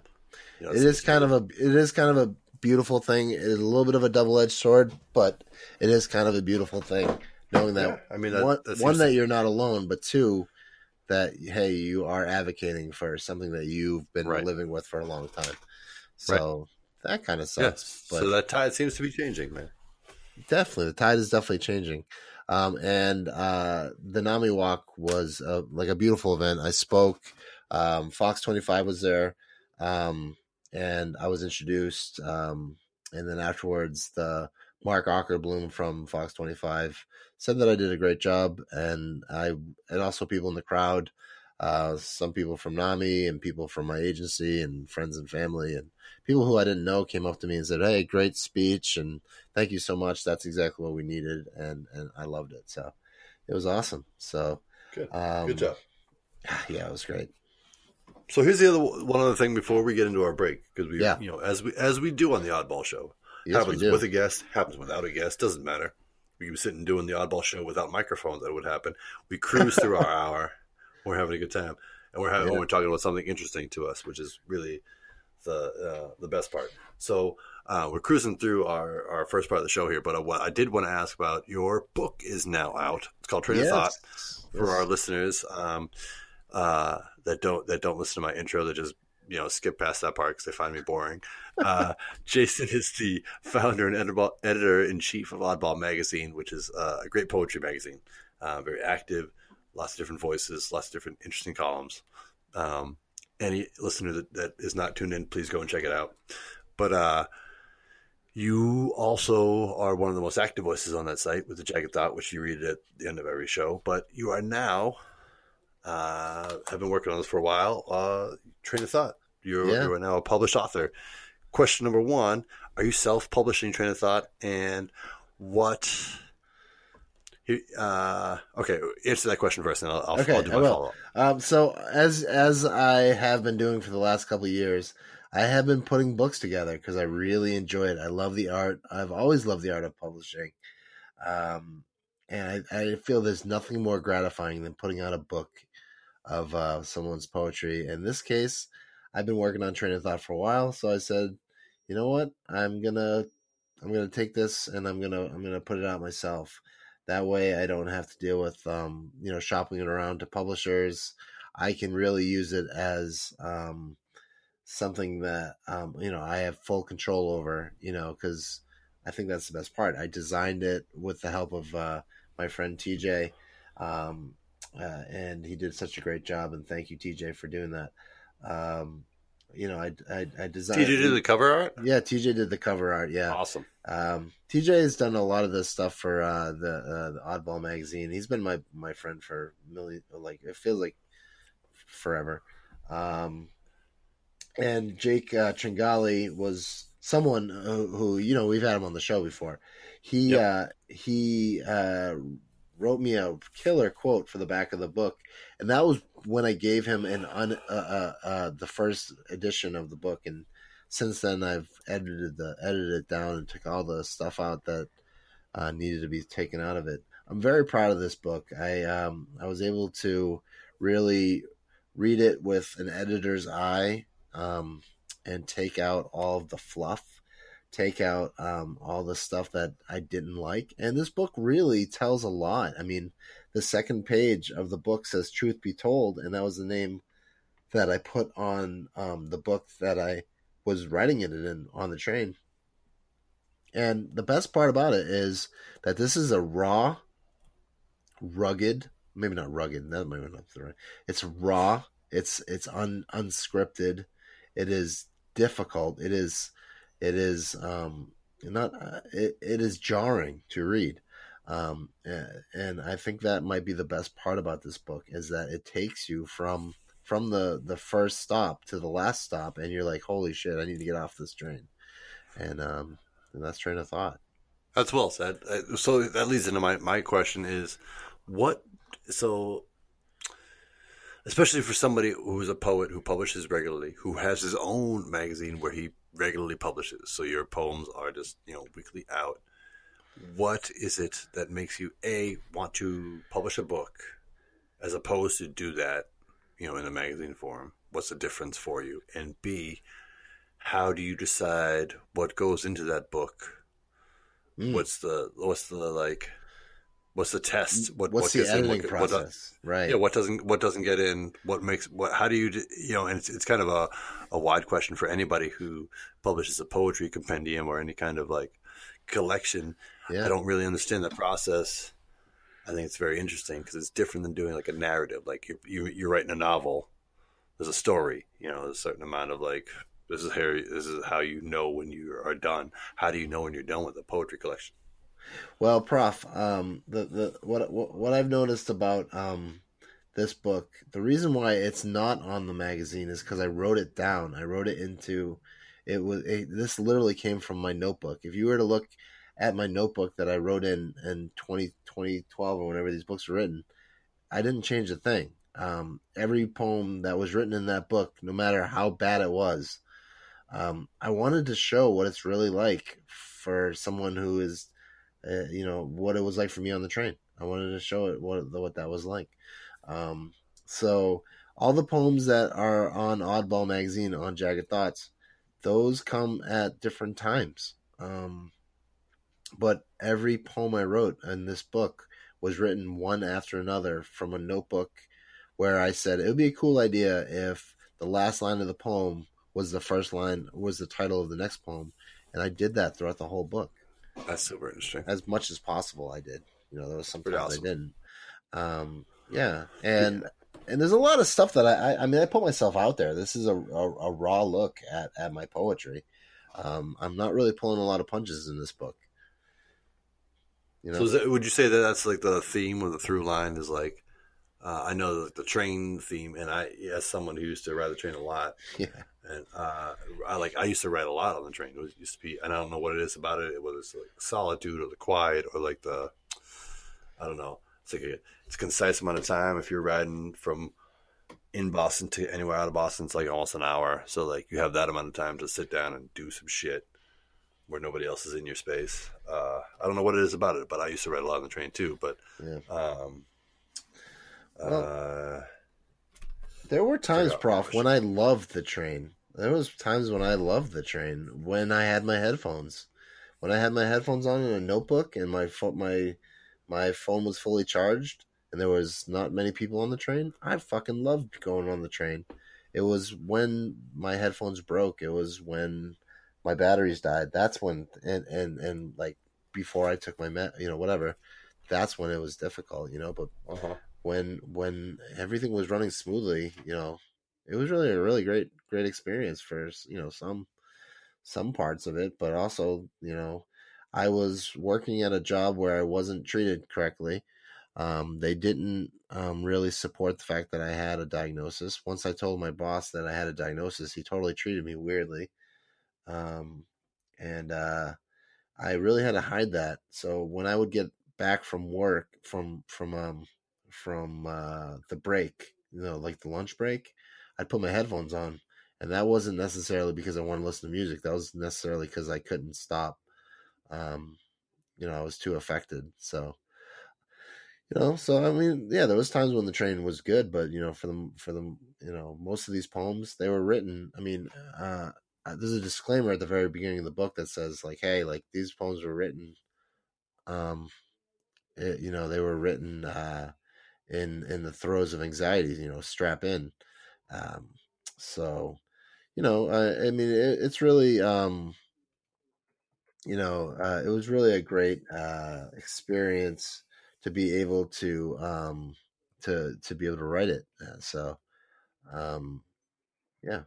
You know, it's- kind of a it is kind of a beautiful thing. It is a little bit of a double edged sword, but it is kind of a beautiful thing knowing that Yeah, I mean, that- one, that one that you're not alone, but two that hey, you are advocating for something that you've been Right. living with for a long time. So that kind of sucks. But So that tide seems to be changing, man. definitely the tide is definitely changing um, and uh, the NAMI walk was uh, like a beautiful event. I spoke um, fox 25 was there um, and i was introduced um, and then afterwards the Mark Ockerbloom from fox 25 said that i did a great job and i and also people in the crowd uh, some people from NAMI and people from my agency and friends and family and people who i didn't know came up to me and said hey great speech and thank you so much. That's exactly what we needed, and and I loved it. So it was awesome. So Good. um, Good job. Yeah, it was great. So here's the other one other thing before we get into our break because we, Yeah. you know, as we as we do on the Oddball Show, Yes, happens with a guest, happens without a guest, doesn't matter. We be sitting doing the Oddball Show without microphones. That would happen. We cruise through our hour. We're having a good time, and we're having Yeah. we're talking about something interesting to us, which is really the uh, the best part. So uh, we're cruising through our, our first part of the show here, but uh, what I did want to ask about your book is now out. It's called Train of Thought for Yes. our listeners um, uh, that don't that don't listen to my intro that just you know skip past that part because they find me boring. Uh, Jason is the founder and editor in chief of Oddball Magazine, which is uh, a great poetry magazine. Uh, very active, lots of different voices, lots of different interesting columns. Um, any listener that, that is not tuned in, please go and check it out. But uh, you also are one of the most active voices on that site with the Jagged Thought, which you read at the end of every show. But you are now uh, have been working on this for a while. Uh, Train of Thought. You're, Yeah. you are now a published author. Question number one: Are you self-publishing Train of Thought, and what? Uh, okay, answer that question first, and I'll, I'll, Okay, I'll do my follow-up. Um, so as as I have been doing for the last couple of years, I have been putting books together because I really enjoy it. I love the art. I've always loved the art of publishing, um, and I, I feel there's nothing more gratifying than putting out a book of uh, someone's poetry. In this case, I've been working on Train of Thought for a while, so I said, you know what, I'm gonna I'm gonna take this and I'm gonna I'm gonna put it out myself. That way, I don't have to deal with um, you know shopping it around to publishers. I can really use it as um, something that um, you know I have full control over. You know, because I think that's the best part. I designed it with the help of uh, my friend TJ, um, uh, and he did such a great job. And thank you, TJ, for doing that. Um, you know, I I, I designed. TJ did you do the cover art? Yeah, TJ did the cover art. Yeah, Awesome. um, TJ has done a lot of this stuff for uh, the uh, the Oddball magazine. He's been my my friend for million, like it feels like forever. Um, and Jake uh, Tringali was someone who, who you know we've had him on the show before. He Yep. uh, he uh, wrote me a killer quote for the back of the book, and that was when I gave him an un, uh, uh, uh, the first edition of the book. And since then, I've edited the edited it down and took all the stuff out that uh, needed to be taken out of it. I'm very proud of this book. I um, I was able to really read it with an editor's eye um, and take out all of the fluff, take out um, all the stuff that I didn't like. And this book really tells a lot. I mean, the second page of the book says "Truth Be Told," and that was the name that I put on um, the book that I was writing it in on the train. And the best part about it is that this is a raw, rugged, maybe not rugged, that might not be the right. It's raw, it's it's un, unscripted, it is difficult, it is it is um not uh, it, it is jarring to read. Um and, I think that might be the best part about this book is that it takes you from from the the first stop to the last stop and you're like holy shit, I need to get off this train. And um and that's train of thought. That's well said. Uh, So that leads into my, my question is what so especially for somebody who is a poet who publishes regularly, who has his own magazine where he regularly publishes. So your poems are just, you know, weekly out. What is it that makes you A want to publish a book as opposed to do that, you know, in a magazine form? What's the difference for you? And B, how do you decide what goes into that book? Mm. What's the what's the like what's the test? Mm, what What's what the gets in, editing what- what process? right. yeah, what doesn't what doesn't get in? What makes what? How do you you know? And it's it's kind of a a wide question for anybody who publishes a poetry compendium or any kind of like collection. yeah. I don't really understand the process. I think it's very interesting because it's different than doing like a narrative. Like you're, you you're writing a novel. There's a story. You know, there's a certain amount of like this is how this is how you know when you are done. How do you know when you're done with a poetry collection? Well, Prof, um, the the what what I've noticed about um this book, the reason why it's not on the magazine is because I wrote it down. I wrote it into it was it, this literally came from my notebook. If you were to look at my notebook that I wrote in in 20, 2012 or whenever these books were written, I didn't change a thing. Um, every poem that was written in that book, no matter how bad it was, um, I wanted to show what it's really like for someone who is uh, you know what it was like for me on the train. I wanted to show it what what that was like. Um, so all the poems that are on Oddball magazine on Jagged Thoughts, those come at different times. Um, but every poem I wrote in this book was written one after another from a notebook where I said it would be a cool idea if the last line of the poem was the first line was the title of the next poem and I did that throughout the whole book That's super interesting. as much as possible. I did. You know, there was sometimes awesome. I didn't. Um, yeah, and and there's a lot of stuff that I, I I mean I put myself out there. This is a a, a raw look at at my poetry. Um, I'm not really pulling a lot of punches in this book. You know, So is that, would you say that that's like the theme or the through line is like, uh, I know the, the train theme, and I, as someone who used to ride the train a lot, yeah, and uh, I like I used to ride a lot on the train. It was, used to be, and I don't know what it is about it, whether it's like solitude or the quiet or like the, I don't know. It's like a, it's a concise amount of time. If you're riding from in Boston to anywhere out of Boston, it's like almost an hour. So like you have that amount of time to sit down and do some shit where nobody else is in your space. Uh, I don't know what it is about it, but I used to ride a lot on the train too. But yeah. um, Well- uh, There were times, Prof, when I loved the train. There was times when I loved the train when I had my headphones. When I had my headphones on in a notebook and my phone, my my phone was fully charged and there was not many people on the train. I fucking loved going on the train. It was when my headphones broke. It was when my batteries died. That's when and and and like before I took my met, you know, whatever. That's when it was difficult, you know. But uh-huh. When when everything was running smoothly, you know, it was really a really great great experience for you know some some parts of it, but also you know I was working at a job where I wasn't treated correctly. Um, they didn't um, really support the fact that I had a diagnosis. Once I told my boss that I had a diagnosis, he totally treated me weirdly. Um, and uh, I really had to hide that. So when I would get back from work, from from um, from uh, the break, you know, like the lunch break, I'd put my headphones on, and that wasn't necessarily because I wanted to listen to music. That was necessarily because I couldn't stop. Um, you know, I was too affected. So, you know, so I mean, yeah, there was times when the train was good, but you know, for them, for them, you know, most of these poems they were written. I mean, uh, there's a disclaimer at the very beginning of the book that says like, hey, like these poems were written, um, it, you know, they were written uh, in in the throes of anxiety. You know, strap in. Um, so, you know, I, I mean, it, it's really, um, you know, uh, it was really a great uh, experience to be able to um, to to be able to write it. Uh, so, um, yeah.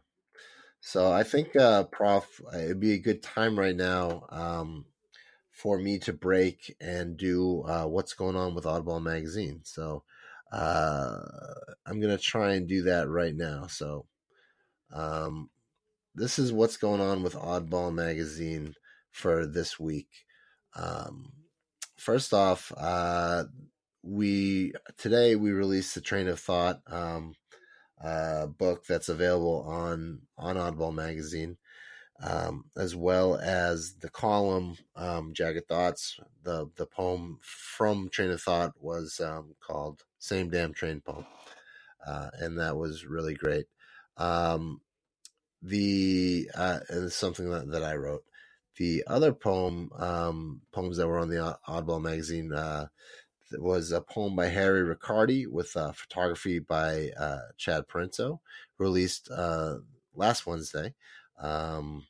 So I think, uh, Prof, it'd be a good time right now um, for me to break and do uh, what's going on with Oddball Magazine. So uh, I'm gonna try and do that right now. So um, this is what's going on with Oddball Magazine for this week. Um, first off, uh, we today we released the Train of Thought um, uh, book that's available on on Oddball Magazine, um, as well as the column um, Jagged Thoughts. The the poem from Train of Thought was um, called "Same Damn Train Poem," uh, and that was really great. Um, the uh, and something that, that I wrote. The other poem, um, poems that were on the Oddball magazine, uh, was a poem by Harry Riccardi with uh, photography by uh, Chad Parenzo, released uh, last Wednesday. Um,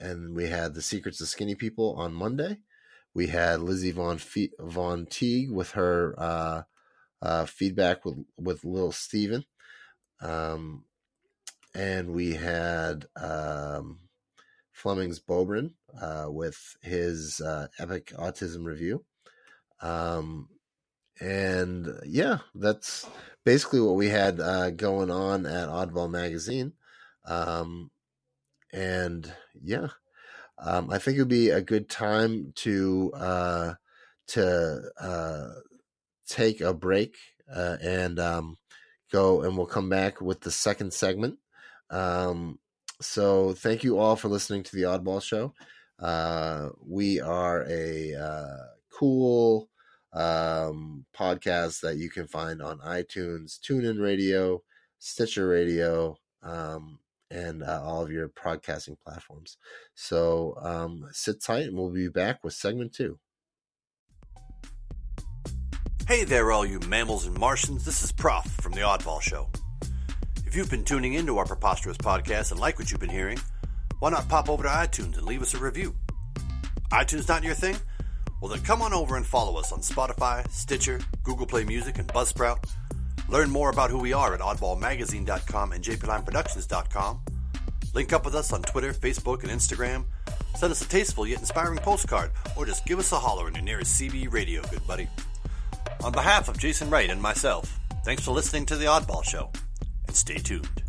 and we had The Secrets of Skinny People on Monday. We had Lizzie Von, Fe- Von Teague with her uh, uh, feedback with, with Lil Steven. Um, and we had um, Fleming's Bobrin uh, with his uh, epic autism review. Um, and yeah, that's basically what we had uh, going on at Oddball Magazine. Um, and yeah, um, I think it would be a good time to uh, to uh, take a break uh, and um, go, and we'll come back with the second segment. Um, so thank you all for listening to the Oddball Show. Uh, we are a uh, cool um, podcast that you can find on iTunes, TuneIn Radio, Stitcher Radio, um, and uh, all of your podcasting platforms. So um, sit tight, and we'll be back with segment two. Hey there, all you mammals and Martians. This is Prof from The Oddball Show. If you've been tuning into our preposterous podcast and like what you've been hearing, why not pop over to iTunes and leave us a review? iTunes not your thing? Well, then come on over and follow us on Spotify, Stitcher, Google Play Music, and Buzzsprout. Learn more about who we are at oddballmagazine.com and jplimeproductions.com. Link up with us on Twitter, Facebook, and Instagram. Send us a tasteful yet inspiring postcard, or just give us a holler in your nearest CB radio, good buddy. On behalf of Jason Wright and myself, thanks for listening to The Oddball Show, and stay tuned.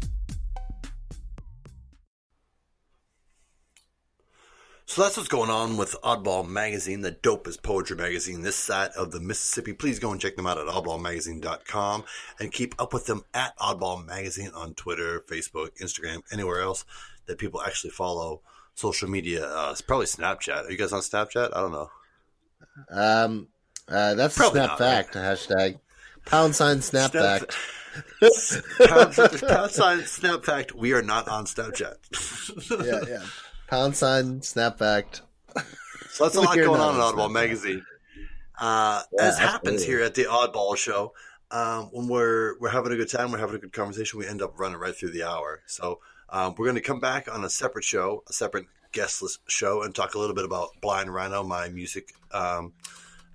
So that's what's going on with Oddball Magazine, the dopest poetry magazine this side of the Mississippi. Please go and check them out at oddballmagazine.com and keep up with them at Oddball Magazine on Twitter, Facebook, Instagram, anywhere else that people actually follow social media. Uh, it's probably Snapchat. Are you guys on Snapchat? I don't know. Um, uh, that's Probably snap not, fact hashtag pound sign snap, Snap- fact. pound, pound sign snap fact. We are not on Snapchat. yeah, yeah. Pound sign snap fact. So that's a lot going on in Oddball. Magazine. Uh, Yeah, as happens absolutely. here at the Oddball Show, um, when we're we're having a good time, we're having a good conversation, we end up running right through the hour. So um, we're going to come back on a separate show, a separate guestless show, and talk a little bit about Blind Rhino, my music um,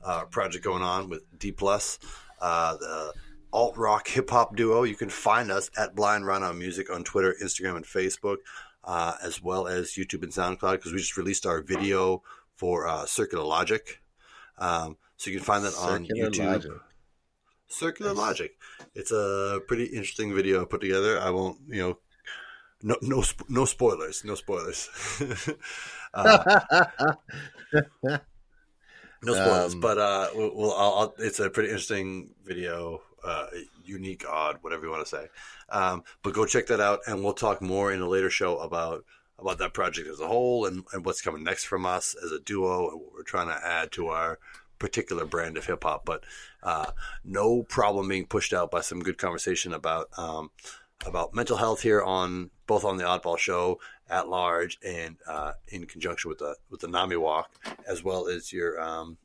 uh, project going on with D Plus, uh, the alt rock hip hop duo. You can find us at Blind Rhino Music on Twitter, Instagram, and Facebook, uh, as well as YouTube and SoundCloud because we just released our video for uh, Circular Logic. Um, so you can find that on Circular YouTube. Logic. Circular. Logic. It's a pretty interesting video I put together. I won't, you know, no no sp- no spoilers, no spoilers. uh, no spoilers, Um, but uh, we'll, we'll I'll, I'll, it's a pretty interesting video, uh, unique, odd, whatever you want to say. Um, but go check that out, and we'll talk more in a later show about about that project as a whole and, and what's coming next from us as a duo and what we're trying to add to our particular brand of hip hop. But uh, no problem being pushed out by some good conversation about um, about mental health here on both on the Oddball Show at large and uh, in conjunction with the with the NAMI Walk, as well as your. Um,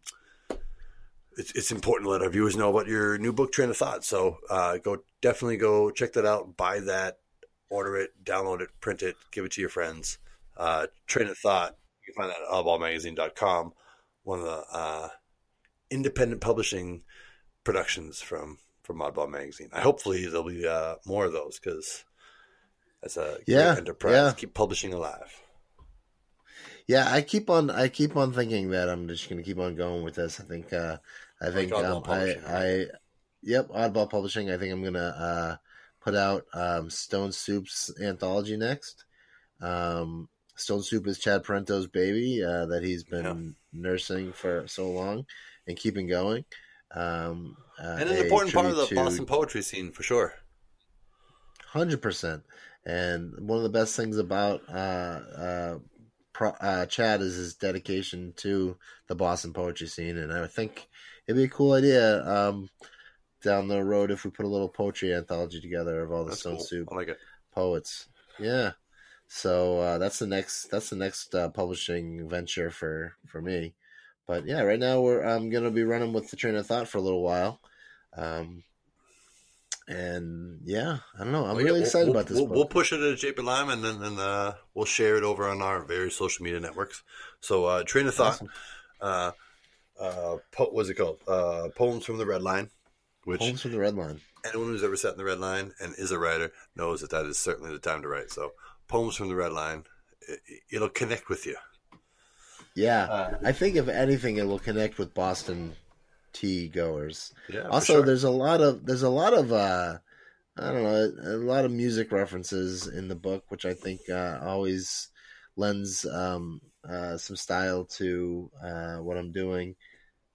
it's, it's important to let our viewers know about your new book, Train of Thought. So uh, go definitely go check that out, buy that, order it, download it, print it, give it to your friends. Uh, Train of Thought, you can find that at oddballmagazine.com, one of the uh, independent publishing productions from from Oddball Magazine. I hopefully there'll be uh, more of those because that's a Yeah, great enterprise. yeah. Keep publishing alive. Yeah, I keep on. I keep on thinking that I'm just going to keep on going with this. I think. Uh, I think. Oddball um, I. I. Yep, Oddball Publishing. I think I'm gonna uh, put out um, Stone Soup's anthology next. Um, Stone Soup is Chad Parenzo's baby uh, that he's been nursing for so long and keeping going. Um, uh, And an important part of the Boston poetry scene for sure. Hundred percent. And one of the best things about uh, uh, Pro, uh, Chad is his dedication to the Boston poetry scene, and I think it'd be a cool idea um, down the road if we put a little poetry anthology together of all the That's Stone cool. Soup like poets. Yeah. So uh, that's the next that's the next uh, publishing venture for for me. But yeah, right now we're I'm gonna be running with the train of thought for a little while. Um, and yeah, I don't know. I'm yeah, really we'll- excited we'll, about this We'll, we'll push it at JP Lime and then and, uh, we'll share it over on our various social media networks. So, uh, train of thought. Awesome. Uh, uh, po- what's it called? Uh, Poems from the Red Line, which Homes from the Red Line. anyone who's ever sat in the Red Line and is a writer knows that that is certainly the time to write. So, Poems from the Red Line, it, it'll connect with you. Yeah, Uh, I think if anything, it will connect with Boston T goers. Yeah. also, sure. there's a lot of there's a lot of uh, I don't know a lot of music references in the book, which I think uh, always lends um, uh, some style to uh, what I'm doing.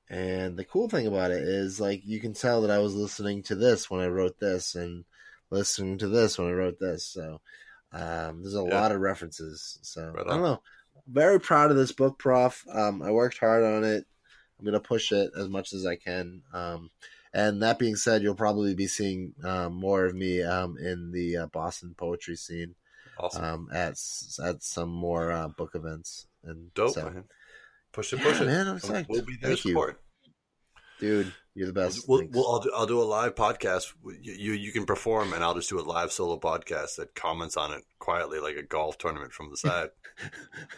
And the cool thing about it is, like, you can tell that I was listening to this when I wrote this, and listening to this when I wrote this. So um, there's a Yeah. lot of references. So Right I don't know. Very proud of this book, Prof. Um, I worked hard on it. I'm gonna push it as much as I can. Um, and that being said, you'll probably be seeing um, more of me um, in the uh, Boston poetry scene awesome. um, at at some more uh, book events. And Dope, so, man. Push it, Yeah, push it. man, I'm And psyched. We'll be there Thank to you. support. dude, you're the best. We'll, we'll, I'll, do, I'll do a live podcast. You, you you can perform, and I'll just do a live solo podcast that comments on it quietly, like a golf tournament from the side.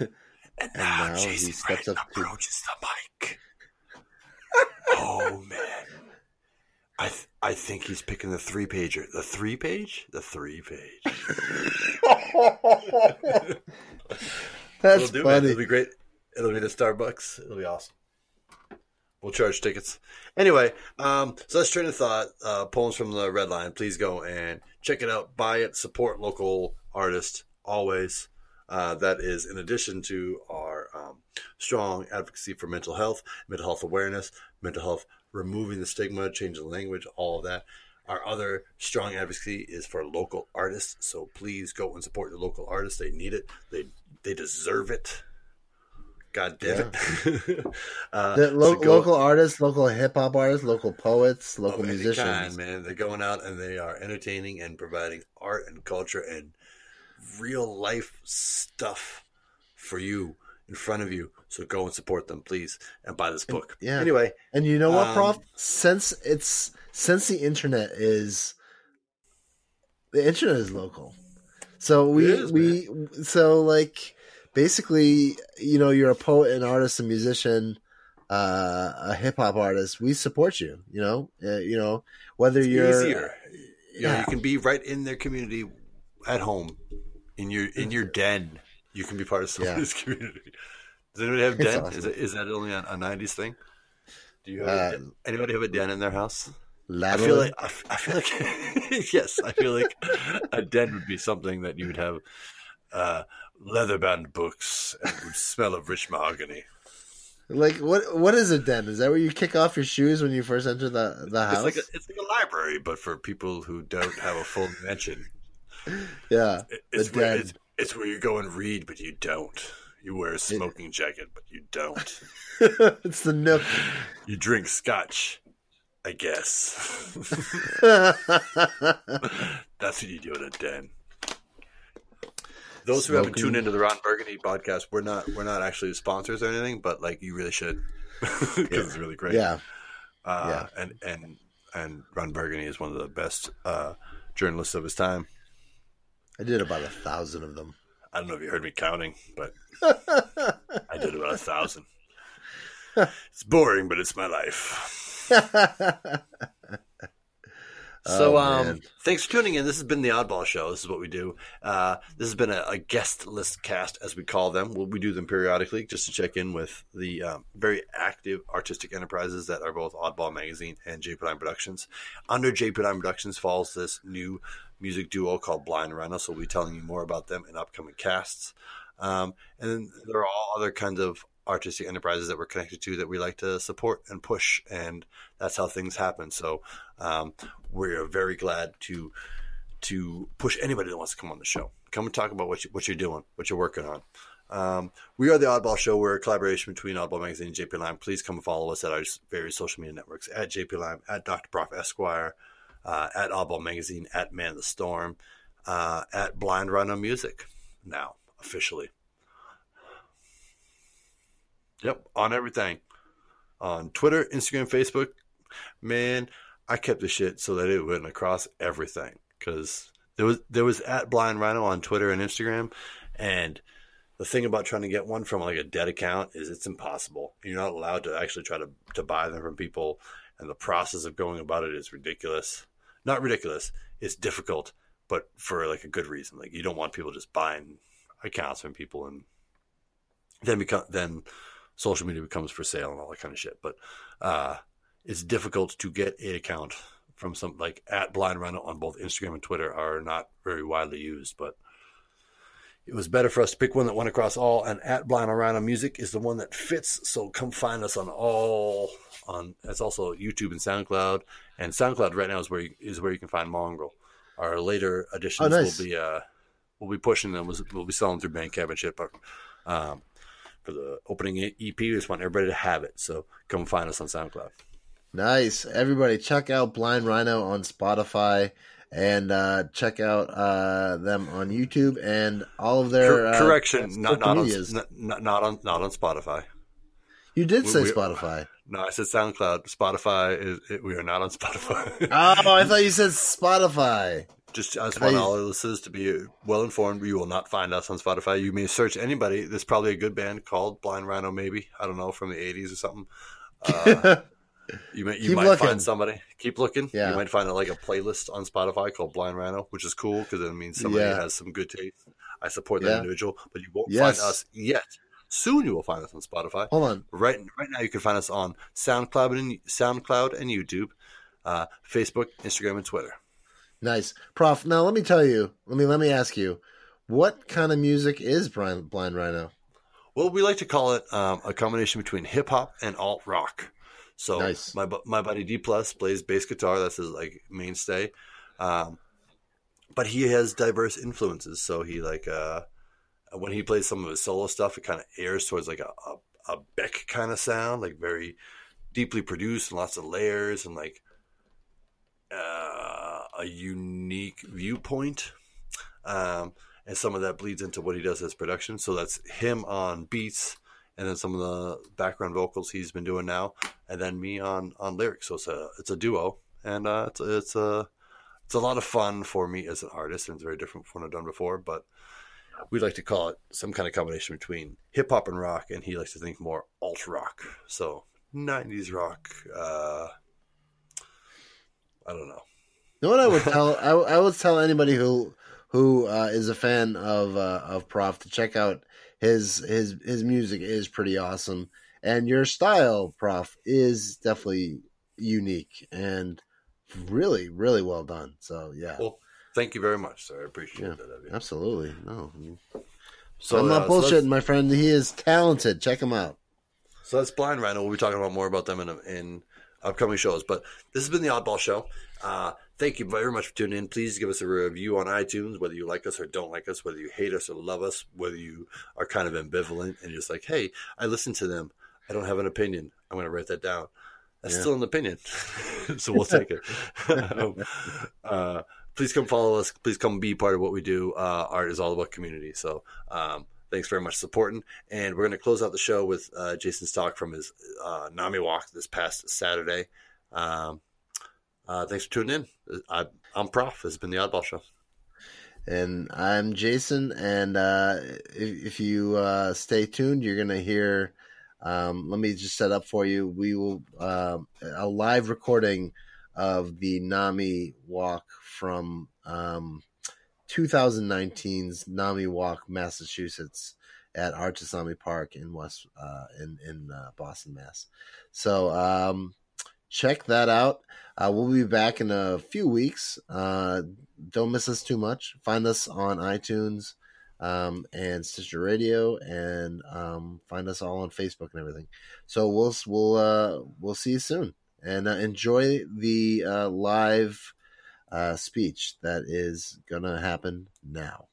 and, now he steps up to- approaches the mic. oh man, I th- I think he's picking the three pager. The three page. The three page. That's It'll do, man. funny. It'll be great. It'll be the Starbucks. It'll be awesome. We'll charge tickets. Anyway, um, so that's train of thought. Uh, poems from the Red Line. Please go and check it out. Buy it. Support local artists always. Uh, that is in addition to our um, strong advocacy for mental health, mental health awareness, mental health removing the stigma, changing the language, all of that. Our other strong advocacy is for local artists. So please go and support your local artists. They need it. They they deserve it. God damn it. uh, The lo- so go- local artists, local hip hop artists, local poets, local of any musicians. kind, man. They're going out and they are entertaining and providing art and culture and real life stuff for you in front of you. So go and support them, please, and buy this book. yeah. Anyway, And you know what, Um, Prof? Since it's since the internet is the internet is local, so we is, we so like basically, you know, you're a poet, an artist, a musician. uh, a hip hop artist, we support you. You know, uh, you know whether you're easier. You know, Yeah. you can be right in their community at home, in your in your den. You can be part of somebody's community. Does anybody have It's den? awesome. Is it is that only a, a '90s thing? Do you have Uh, anybody have a den in their house? I feel like I, I feel like yes, I feel like a den would be something that you would have uh, leather bound books and would smell of rich mahogany. Like what? What is a den? Is that where you kick off your shoes when you first enter the the It's house? like a, it's like a library, but for people who don't have a full mansion. yeah, It- It's where it's, it's where you go and read, but you don't. You wear a smoking jacket, but you don't. it's the nook. You drink scotch, I guess. That's what you do in a den. Those who haven't Smoking. tuned into the Ron Burgundy podcast, we're not we're not actually sponsors or anything, but like you really should because it's really great. yeah, uh, and and and Ron Burgundy is one of the best uh, journalists of his time. I did about a thousand of them. I don't know if you heard me counting, but I did about a thousand. It's boring, but it's my life. So, Oh, um, thanks for tuning in. This has been the Oddball Show. This is what we do. Uh, this has been a, a guest list cast, as we call them. We'll, we do them periodically just to check in with the um, very active artistic enterprises that are both Oddball Magazine and JP Lime Productions. Under JP Lime Productions falls this new music duo called Blind Rhino. So we'll be telling you more about them in upcoming casts. Um, and then there are all other kinds of artistic enterprises that we're connected to that we like to support and push, and that's how things happen. So um, we're very glad to to push anybody that wants to come on the show. Come and talk about what you, what you're doing, what you're working on. Um, we are the Oddball Show. We're a collaboration between Oddball Magazine and JP Lime. Please come follow us at our various social media networks at JP Lime, at Dr. Prof Esquire, uh, at Oddball Magazine, at Man the Storm, uh, at Blind Rhino Music. Now officially. Yep, on everything. On Twitter, Instagram, Facebook. Man, I kept the shit so that it went across everything because there was there was at Blind Rhino on Twitter and Instagram, and the thing about trying to get one from like a dead account is it's impossible. You're not allowed to actually try to to buy them from people, and the process of going about it is ridiculous. Not ridiculous. It's difficult, but for like a good reason. Like you don't want people just buying accounts from people and then become then social media becomes for sale and all that kind of shit. But uh, it's difficult to get an account from some like at Blind Rhino on both Instagram and Twitter are not very widely used, but it was better for us to pick one that went across all. And at Blind Rhino Music is the one that fits. So come find us on all on. That's also YouTube and SoundCloud. And SoundCloud right now is where you, is where you can find Mongrel. Our later editions Oh, nice. will be uh, we'll be pushing them. We'll be selling through Bandcamp and shit, but. Um, for the opening EP, we just want everybody to have it. So come find us on SoundCloud. Nice. Everybody, check out Blind Rhino on Spotify and uh, check out uh, them on YouTube and all of their uh, correction, not not on, not, not on not on Spotify. You did say we- Spotify. No, I said SoundCloud. Spotify is it, we are not on Spotify. Oh, I thought you said Spotify. Just I just want all our listeners to be well informed. You will not find us on Spotify. You may search anybody. There's probably a good band called Blind Rhino, maybe I don't know from the '80s or something. Uh, you may you Keep might looking. find somebody. Keep looking. Yeah. You might find like a playlist on Spotify called Blind Rhino, which is cool because it means somebody Yeah. has some good taste. I support that Yeah. individual, but you won't Yes. find us yet. Soon you will find us on Spotify. Hold on. Right, right now you can find us on SoundCloud and SoundCloud and YouTube, uh, Facebook, Instagram, and Twitter. Nice, Prof. Now let me tell you. Let me let me ask you. What kind of music is Blind, Blind Rhino? Well, we like to call it um, a combination between hip hop and alt rock. So Nice. my my buddy D Plus plays bass guitar. That's his like mainstay. Um, but he has diverse influences. So he like uh, when he plays some of his solo stuff, it kind of airs towards like a, a, a Beck kind of sound, like very deeply produced and lots of layers and like uh, a unique viewpoint. Um, and some of that bleeds into what he does as production. So that's him on beats, and then some of the background vocals he's been doing now, and then me on on lyrics. So it's a it's a duo, and uh, it's it's a it's a lot of fun for me as an artist, and it's very different from what I've done before. But we like to call it some kind of combination between hip hop and rock, and he likes to think more alt rock. So '90s rock. Uh, I don't know. You know what I would tell? I, I would tell anybody who who uh, is a fan of uh, of Prof to check out his his his music is pretty awesome, and your style, Prof, is definitely unique and really really well done. So yeah, Well, thank you very much, sir. I appreciate Yeah. that. of you. absolutely. No, So I'm not uh, bullshitting, that's- my friend. He is talented. Check him out. So that's Blind Rhino. We'll be talking about more about them in, in upcoming shows. But this has been the Oddball Show. Uh, thank you very much for tuning in. Please give us a review on iTunes, whether you like us or don't like us, whether you hate us or love us, whether you are kind of ambivalent and you're just like, hey, I listened to them. I don't have an opinion. I'm going to write that down. That's Yeah. still an opinion. so we'll take it. Um, uh, please come follow us. Please come be part of what we do. Uh, art is all about community. So um, thanks very much for supporting. And we're going to close out the show with uh, Jason's talk from his uh, NAMI walk this past Saturday. Um, uh, thanks for tuning in. I, I'm Prof. Has been the Oddball Show. And I'm Jason. And uh, if, if you uh, stay tuned, you're going to hear. Um, let me just set up for you. We will um a live recording of the NAMI Walk from um, 2019's NAMI Walk, Massachusetts, at Artesani Park in West uh, in in uh, Boston, Mass. So um, check that out. Uh, we'll be back in a few weeks. Uh, don't miss us too much. Find us on iTunes um, and Stitcher Radio, and um, find us all on Facebook and everything. So we'll we'll uh, we'll see you soon, and uh, enjoy the uh, live uh, speech that is gonna happen now.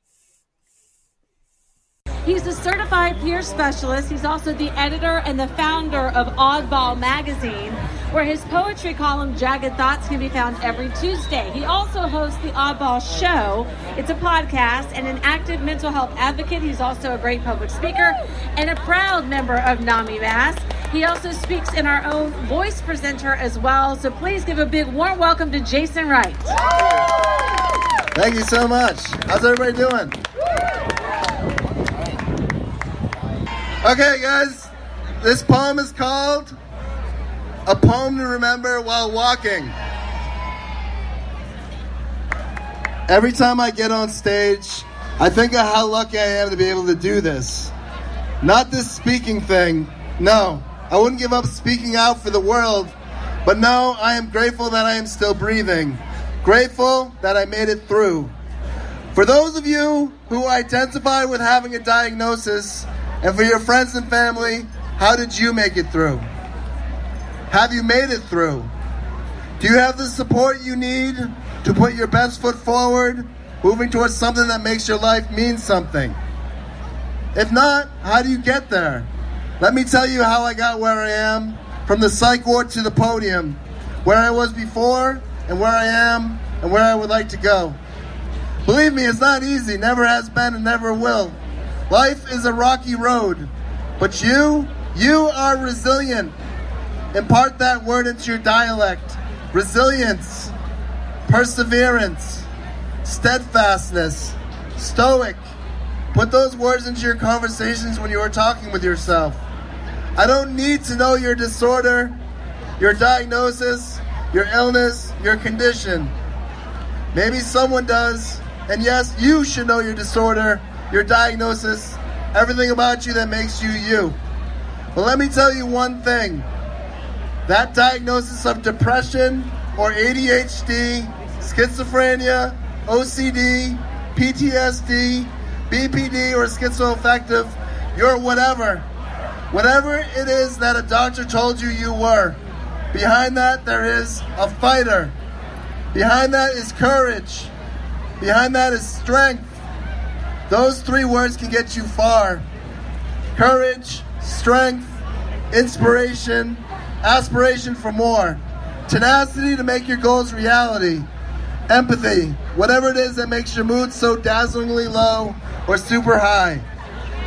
He's a certified peer specialist. He's also the editor and the founder of Oddball Magazine, where his poetry column, Jagged Thoughts, can be found every Tuesday. He also hosts the Oddball Show. It's a podcast and an active mental health advocate. He's also a great public speaker and a proud member of NAMI Mass. He also speaks in our own voice presenter as well. So please give a big warm welcome to Jason Wright. Thank you so much. How's everybody doing? Okay, guys, this poem is called A Poem to Remember While Walking. Every time I get on stage, I think of how lucky I am to be able to do this. Not this speaking thing. No, I wouldn't give up speaking out for the world. But no, I am grateful that I am still breathing. Grateful that I made it through. For those of you who identify with having a diagnosis, and for your friends and family, how did you make it through? Have you made it through? Do you have the support you need to put your best foot forward, moving towards something that makes your life mean something? If not, how do you get there? Let me tell you how I got where I am from the psych ward to the podium, where I was before and where I am and where I would like to go. Believe me, it's not easy, never has been and never will. Life is a rocky road, but you, you are resilient. Impart that word into your dialect. Resilience, perseverance, steadfastness, stoic. Put those words into your conversations when you are talking with yourself. I don't need to know your disorder, your diagnosis, your illness, your condition. Maybe someone does, and yes, you should know your disorder, your diagnosis, everything about you that makes you you. But let me tell you one thing that diagnosis of depression or ADHD, schizophrenia, OCD, PTSD, BPD, or schizoaffective, you're whatever. Whatever it is that a doctor told you you were, behind that there is a fighter. Behind that is courage. Behind that is strength. Those three words can get you far courage, strength, inspiration, aspiration for more, tenacity to make your goals reality, empathy, whatever it is that makes your mood so dazzlingly low or super high.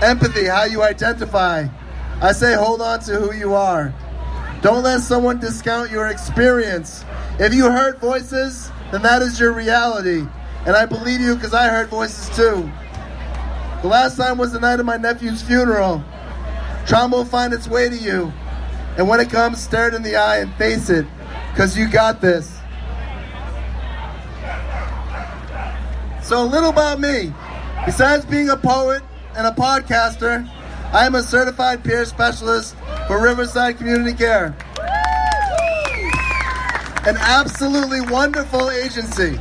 Empathy, how you identify. I say hold on to who you are. Don't let someone discount your experience. If you heard voices, then that is your reality. And I believe you because I heard voices too. The last time was the night of my nephew's funeral. Trauma will find its way to you. And when it comes, stare it in the eye and face it, because you got this. So, a little about me. Besides being a poet and a podcaster, I am a certified peer specialist for Riverside Community Care. An absolutely wonderful agency.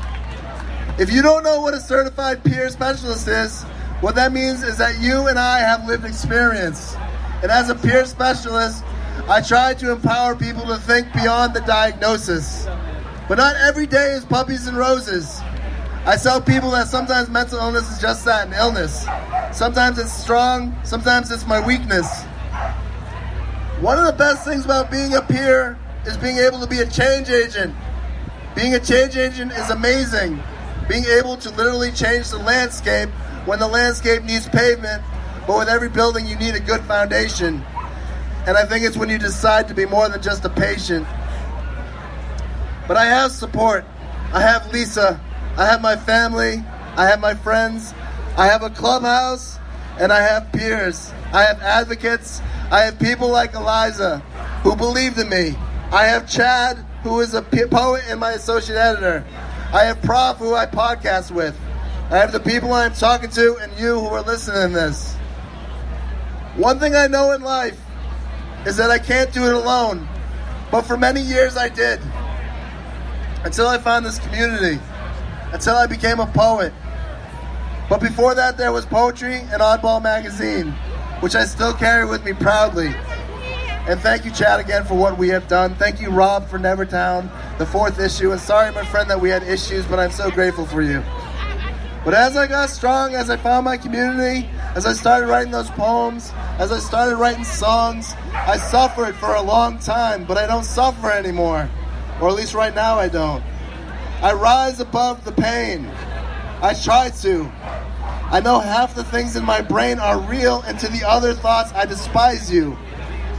If you don't know what a certified peer specialist is, what that means is that you and I have lived experience. And as a peer specialist, I try to empower people to think beyond the diagnosis. But not every day is puppies and roses. I tell people that sometimes mental illness is just that an illness. Sometimes it's strong, sometimes it's my weakness. One of the best things about being a peer is being able to be a change agent. Being a change agent is amazing. Being able to literally change the landscape when the landscape needs pavement, but with every building you need a good foundation. And I think it's when you decide to be more than just a patient. But I have support. I have Lisa. I have my family. I have my friends. I have a clubhouse. And I have peers. I have advocates. I have people like Eliza who believed in me. I have Chad, who is a poet and my associate editor. I have Prof, who I podcast with. I have the people I'm talking to and you who are listening to this. One thing I know in life is that I can't do it alone. But for many years I did. Until I found this community. Until I became a poet. But before that, there was poetry and Oddball Magazine, which I still carry with me proudly. And thank you, Chad, again for what we have done. Thank you, Rob, for Nevertown, the fourth issue. And sorry, my friend, that we had issues, but I'm so grateful for you. But as I got strong, as I found my community, as I started writing those poems, as I started writing songs, I suffered for a long time, but I don't suffer anymore. Or at least right now I don't. I rise above the pain. I try to. I know half the things in my brain are real, and to the other thoughts, I despise you.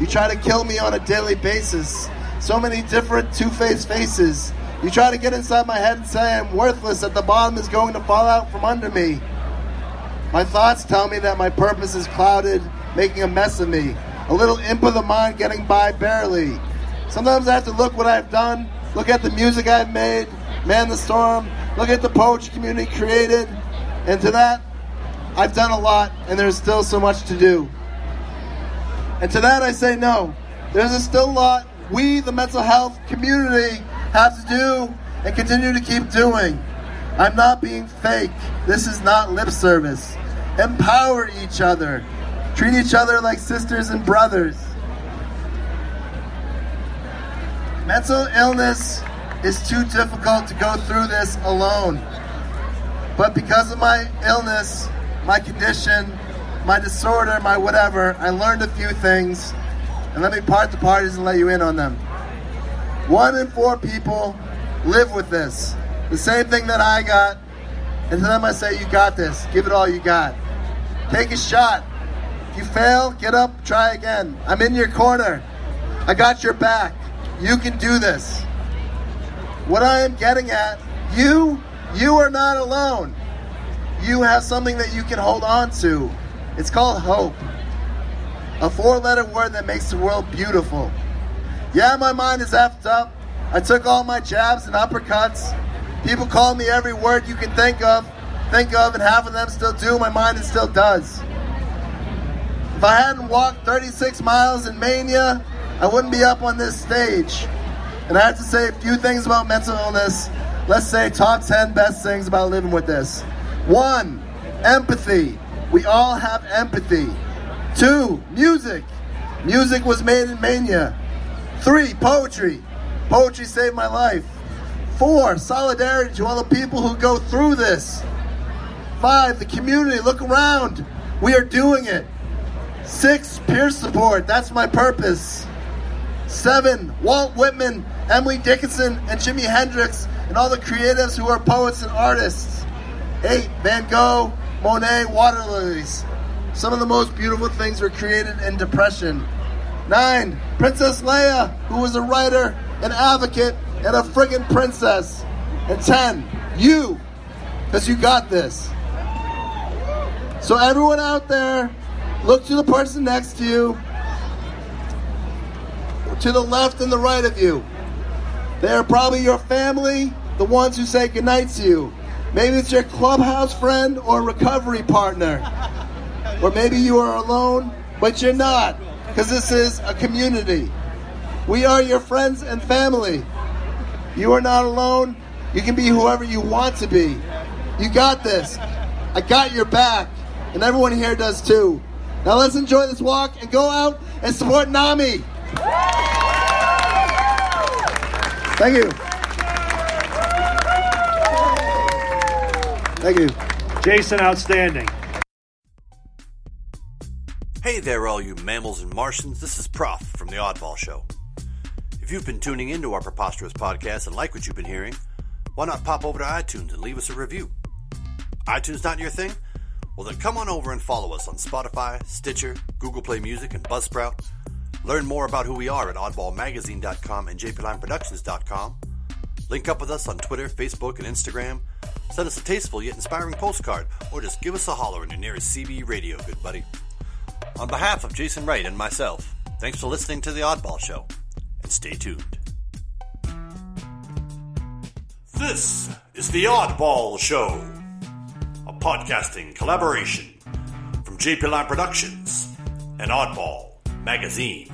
You try to kill me on a daily basis. So many different two faced faces. You try to get inside my head and say I'm worthless, that the bottom is going to fall out from under me. My thoughts tell me that my purpose is clouded, making a mess of me. A little imp of the mind getting by barely. Sometimes I have to look what I've done, look at the music I've made, man the storm, look at the poetry community created, and to that, I've done a lot, and there's still so much to do. And to that, I say no. There's still a lot we, the mental health community, have to do and continue to keep doing. I'm not being fake. This is not lip service. Empower each other. Treat each other like sisters and brothers. Mental illness is too difficult to go through this alone. But because of my illness, my condition, my disorder, my whatever, I learned a few things. And let me part the parties and let you in on them. One in four people live with this. The same thing that I got. And to them I say, you got this. Give it all you got. Take a shot. If you fail, get up, try again. I'm in your corner. I got your back. You can do this. What I am getting at, you, you are not alone. You have something that you can hold on to. It's called hope. A four letter word that makes the world beautiful. Yeah, my mind is effed up. I took all my jabs and uppercuts. People call me every word you can think of, think of, and half of them still do. My mind still does. If I hadn't walked 36 miles in Mania, I wouldn't be up on this stage. And I have to say a few things about mental illness. Let's say top 10 best things about living with this. One, empathy. We all have empathy. Two, music. Music was made in Mania. Three, poetry. Poetry saved my life. Four, solidarity to all the people who go through this. Five, the community. Look around. We are doing it. Six, peer support. That's my purpose. Seven, Walt Whitman, Emily Dickinson, and Jimi Hendrix, and all the creatives who are poets and artists. Eight, Van Gogh, Monet, water lilies. Some of the most beautiful things were created in depression. Nine, Princess Leia, who was a writer, an advocate, and a friggin' princess. And ten, you, because you got this. So everyone out there, look to the person next to you. to the left and the right of you. They are probably your family, the ones who say goodnight to you. Maybe it's your clubhouse friend or recovery partner. Or maybe you are alone, but you're not, because this is a community. We are your friends and family. You are not alone. You can be whoever you want to be. You got this. I got your back, and everyone here does too. Now let's enjoy this walk and go out and support NAMI. Thank you. Thank you. Jason, outstanding. Hey there, all you mammals and Martians. This is Prof from The Oddball Show. If you've been tuning into our preposterous podcast and like what you've been hearing, why not pop over to iTunes and leave us a review? iTunes not your thing? Well, then come on over and follow us on Spotify, Stitcher, Google Play Music, and Buzzsprout. Learn more about who we are at oddballmagazine.com and jplimeproductions.com. Link up with us on Twitter, Facebook, and Instagram. Send us a tasteful yet inspiring postcard, or just give us a holler in your nearest CB radio, good buddy. On behalf of Jason Wright and myself, thanks for listening to The Oddball Show, and stay tuned. This is The Oddball Show, podcasting collaboration from JP Lime Productions and Oddball Magazine.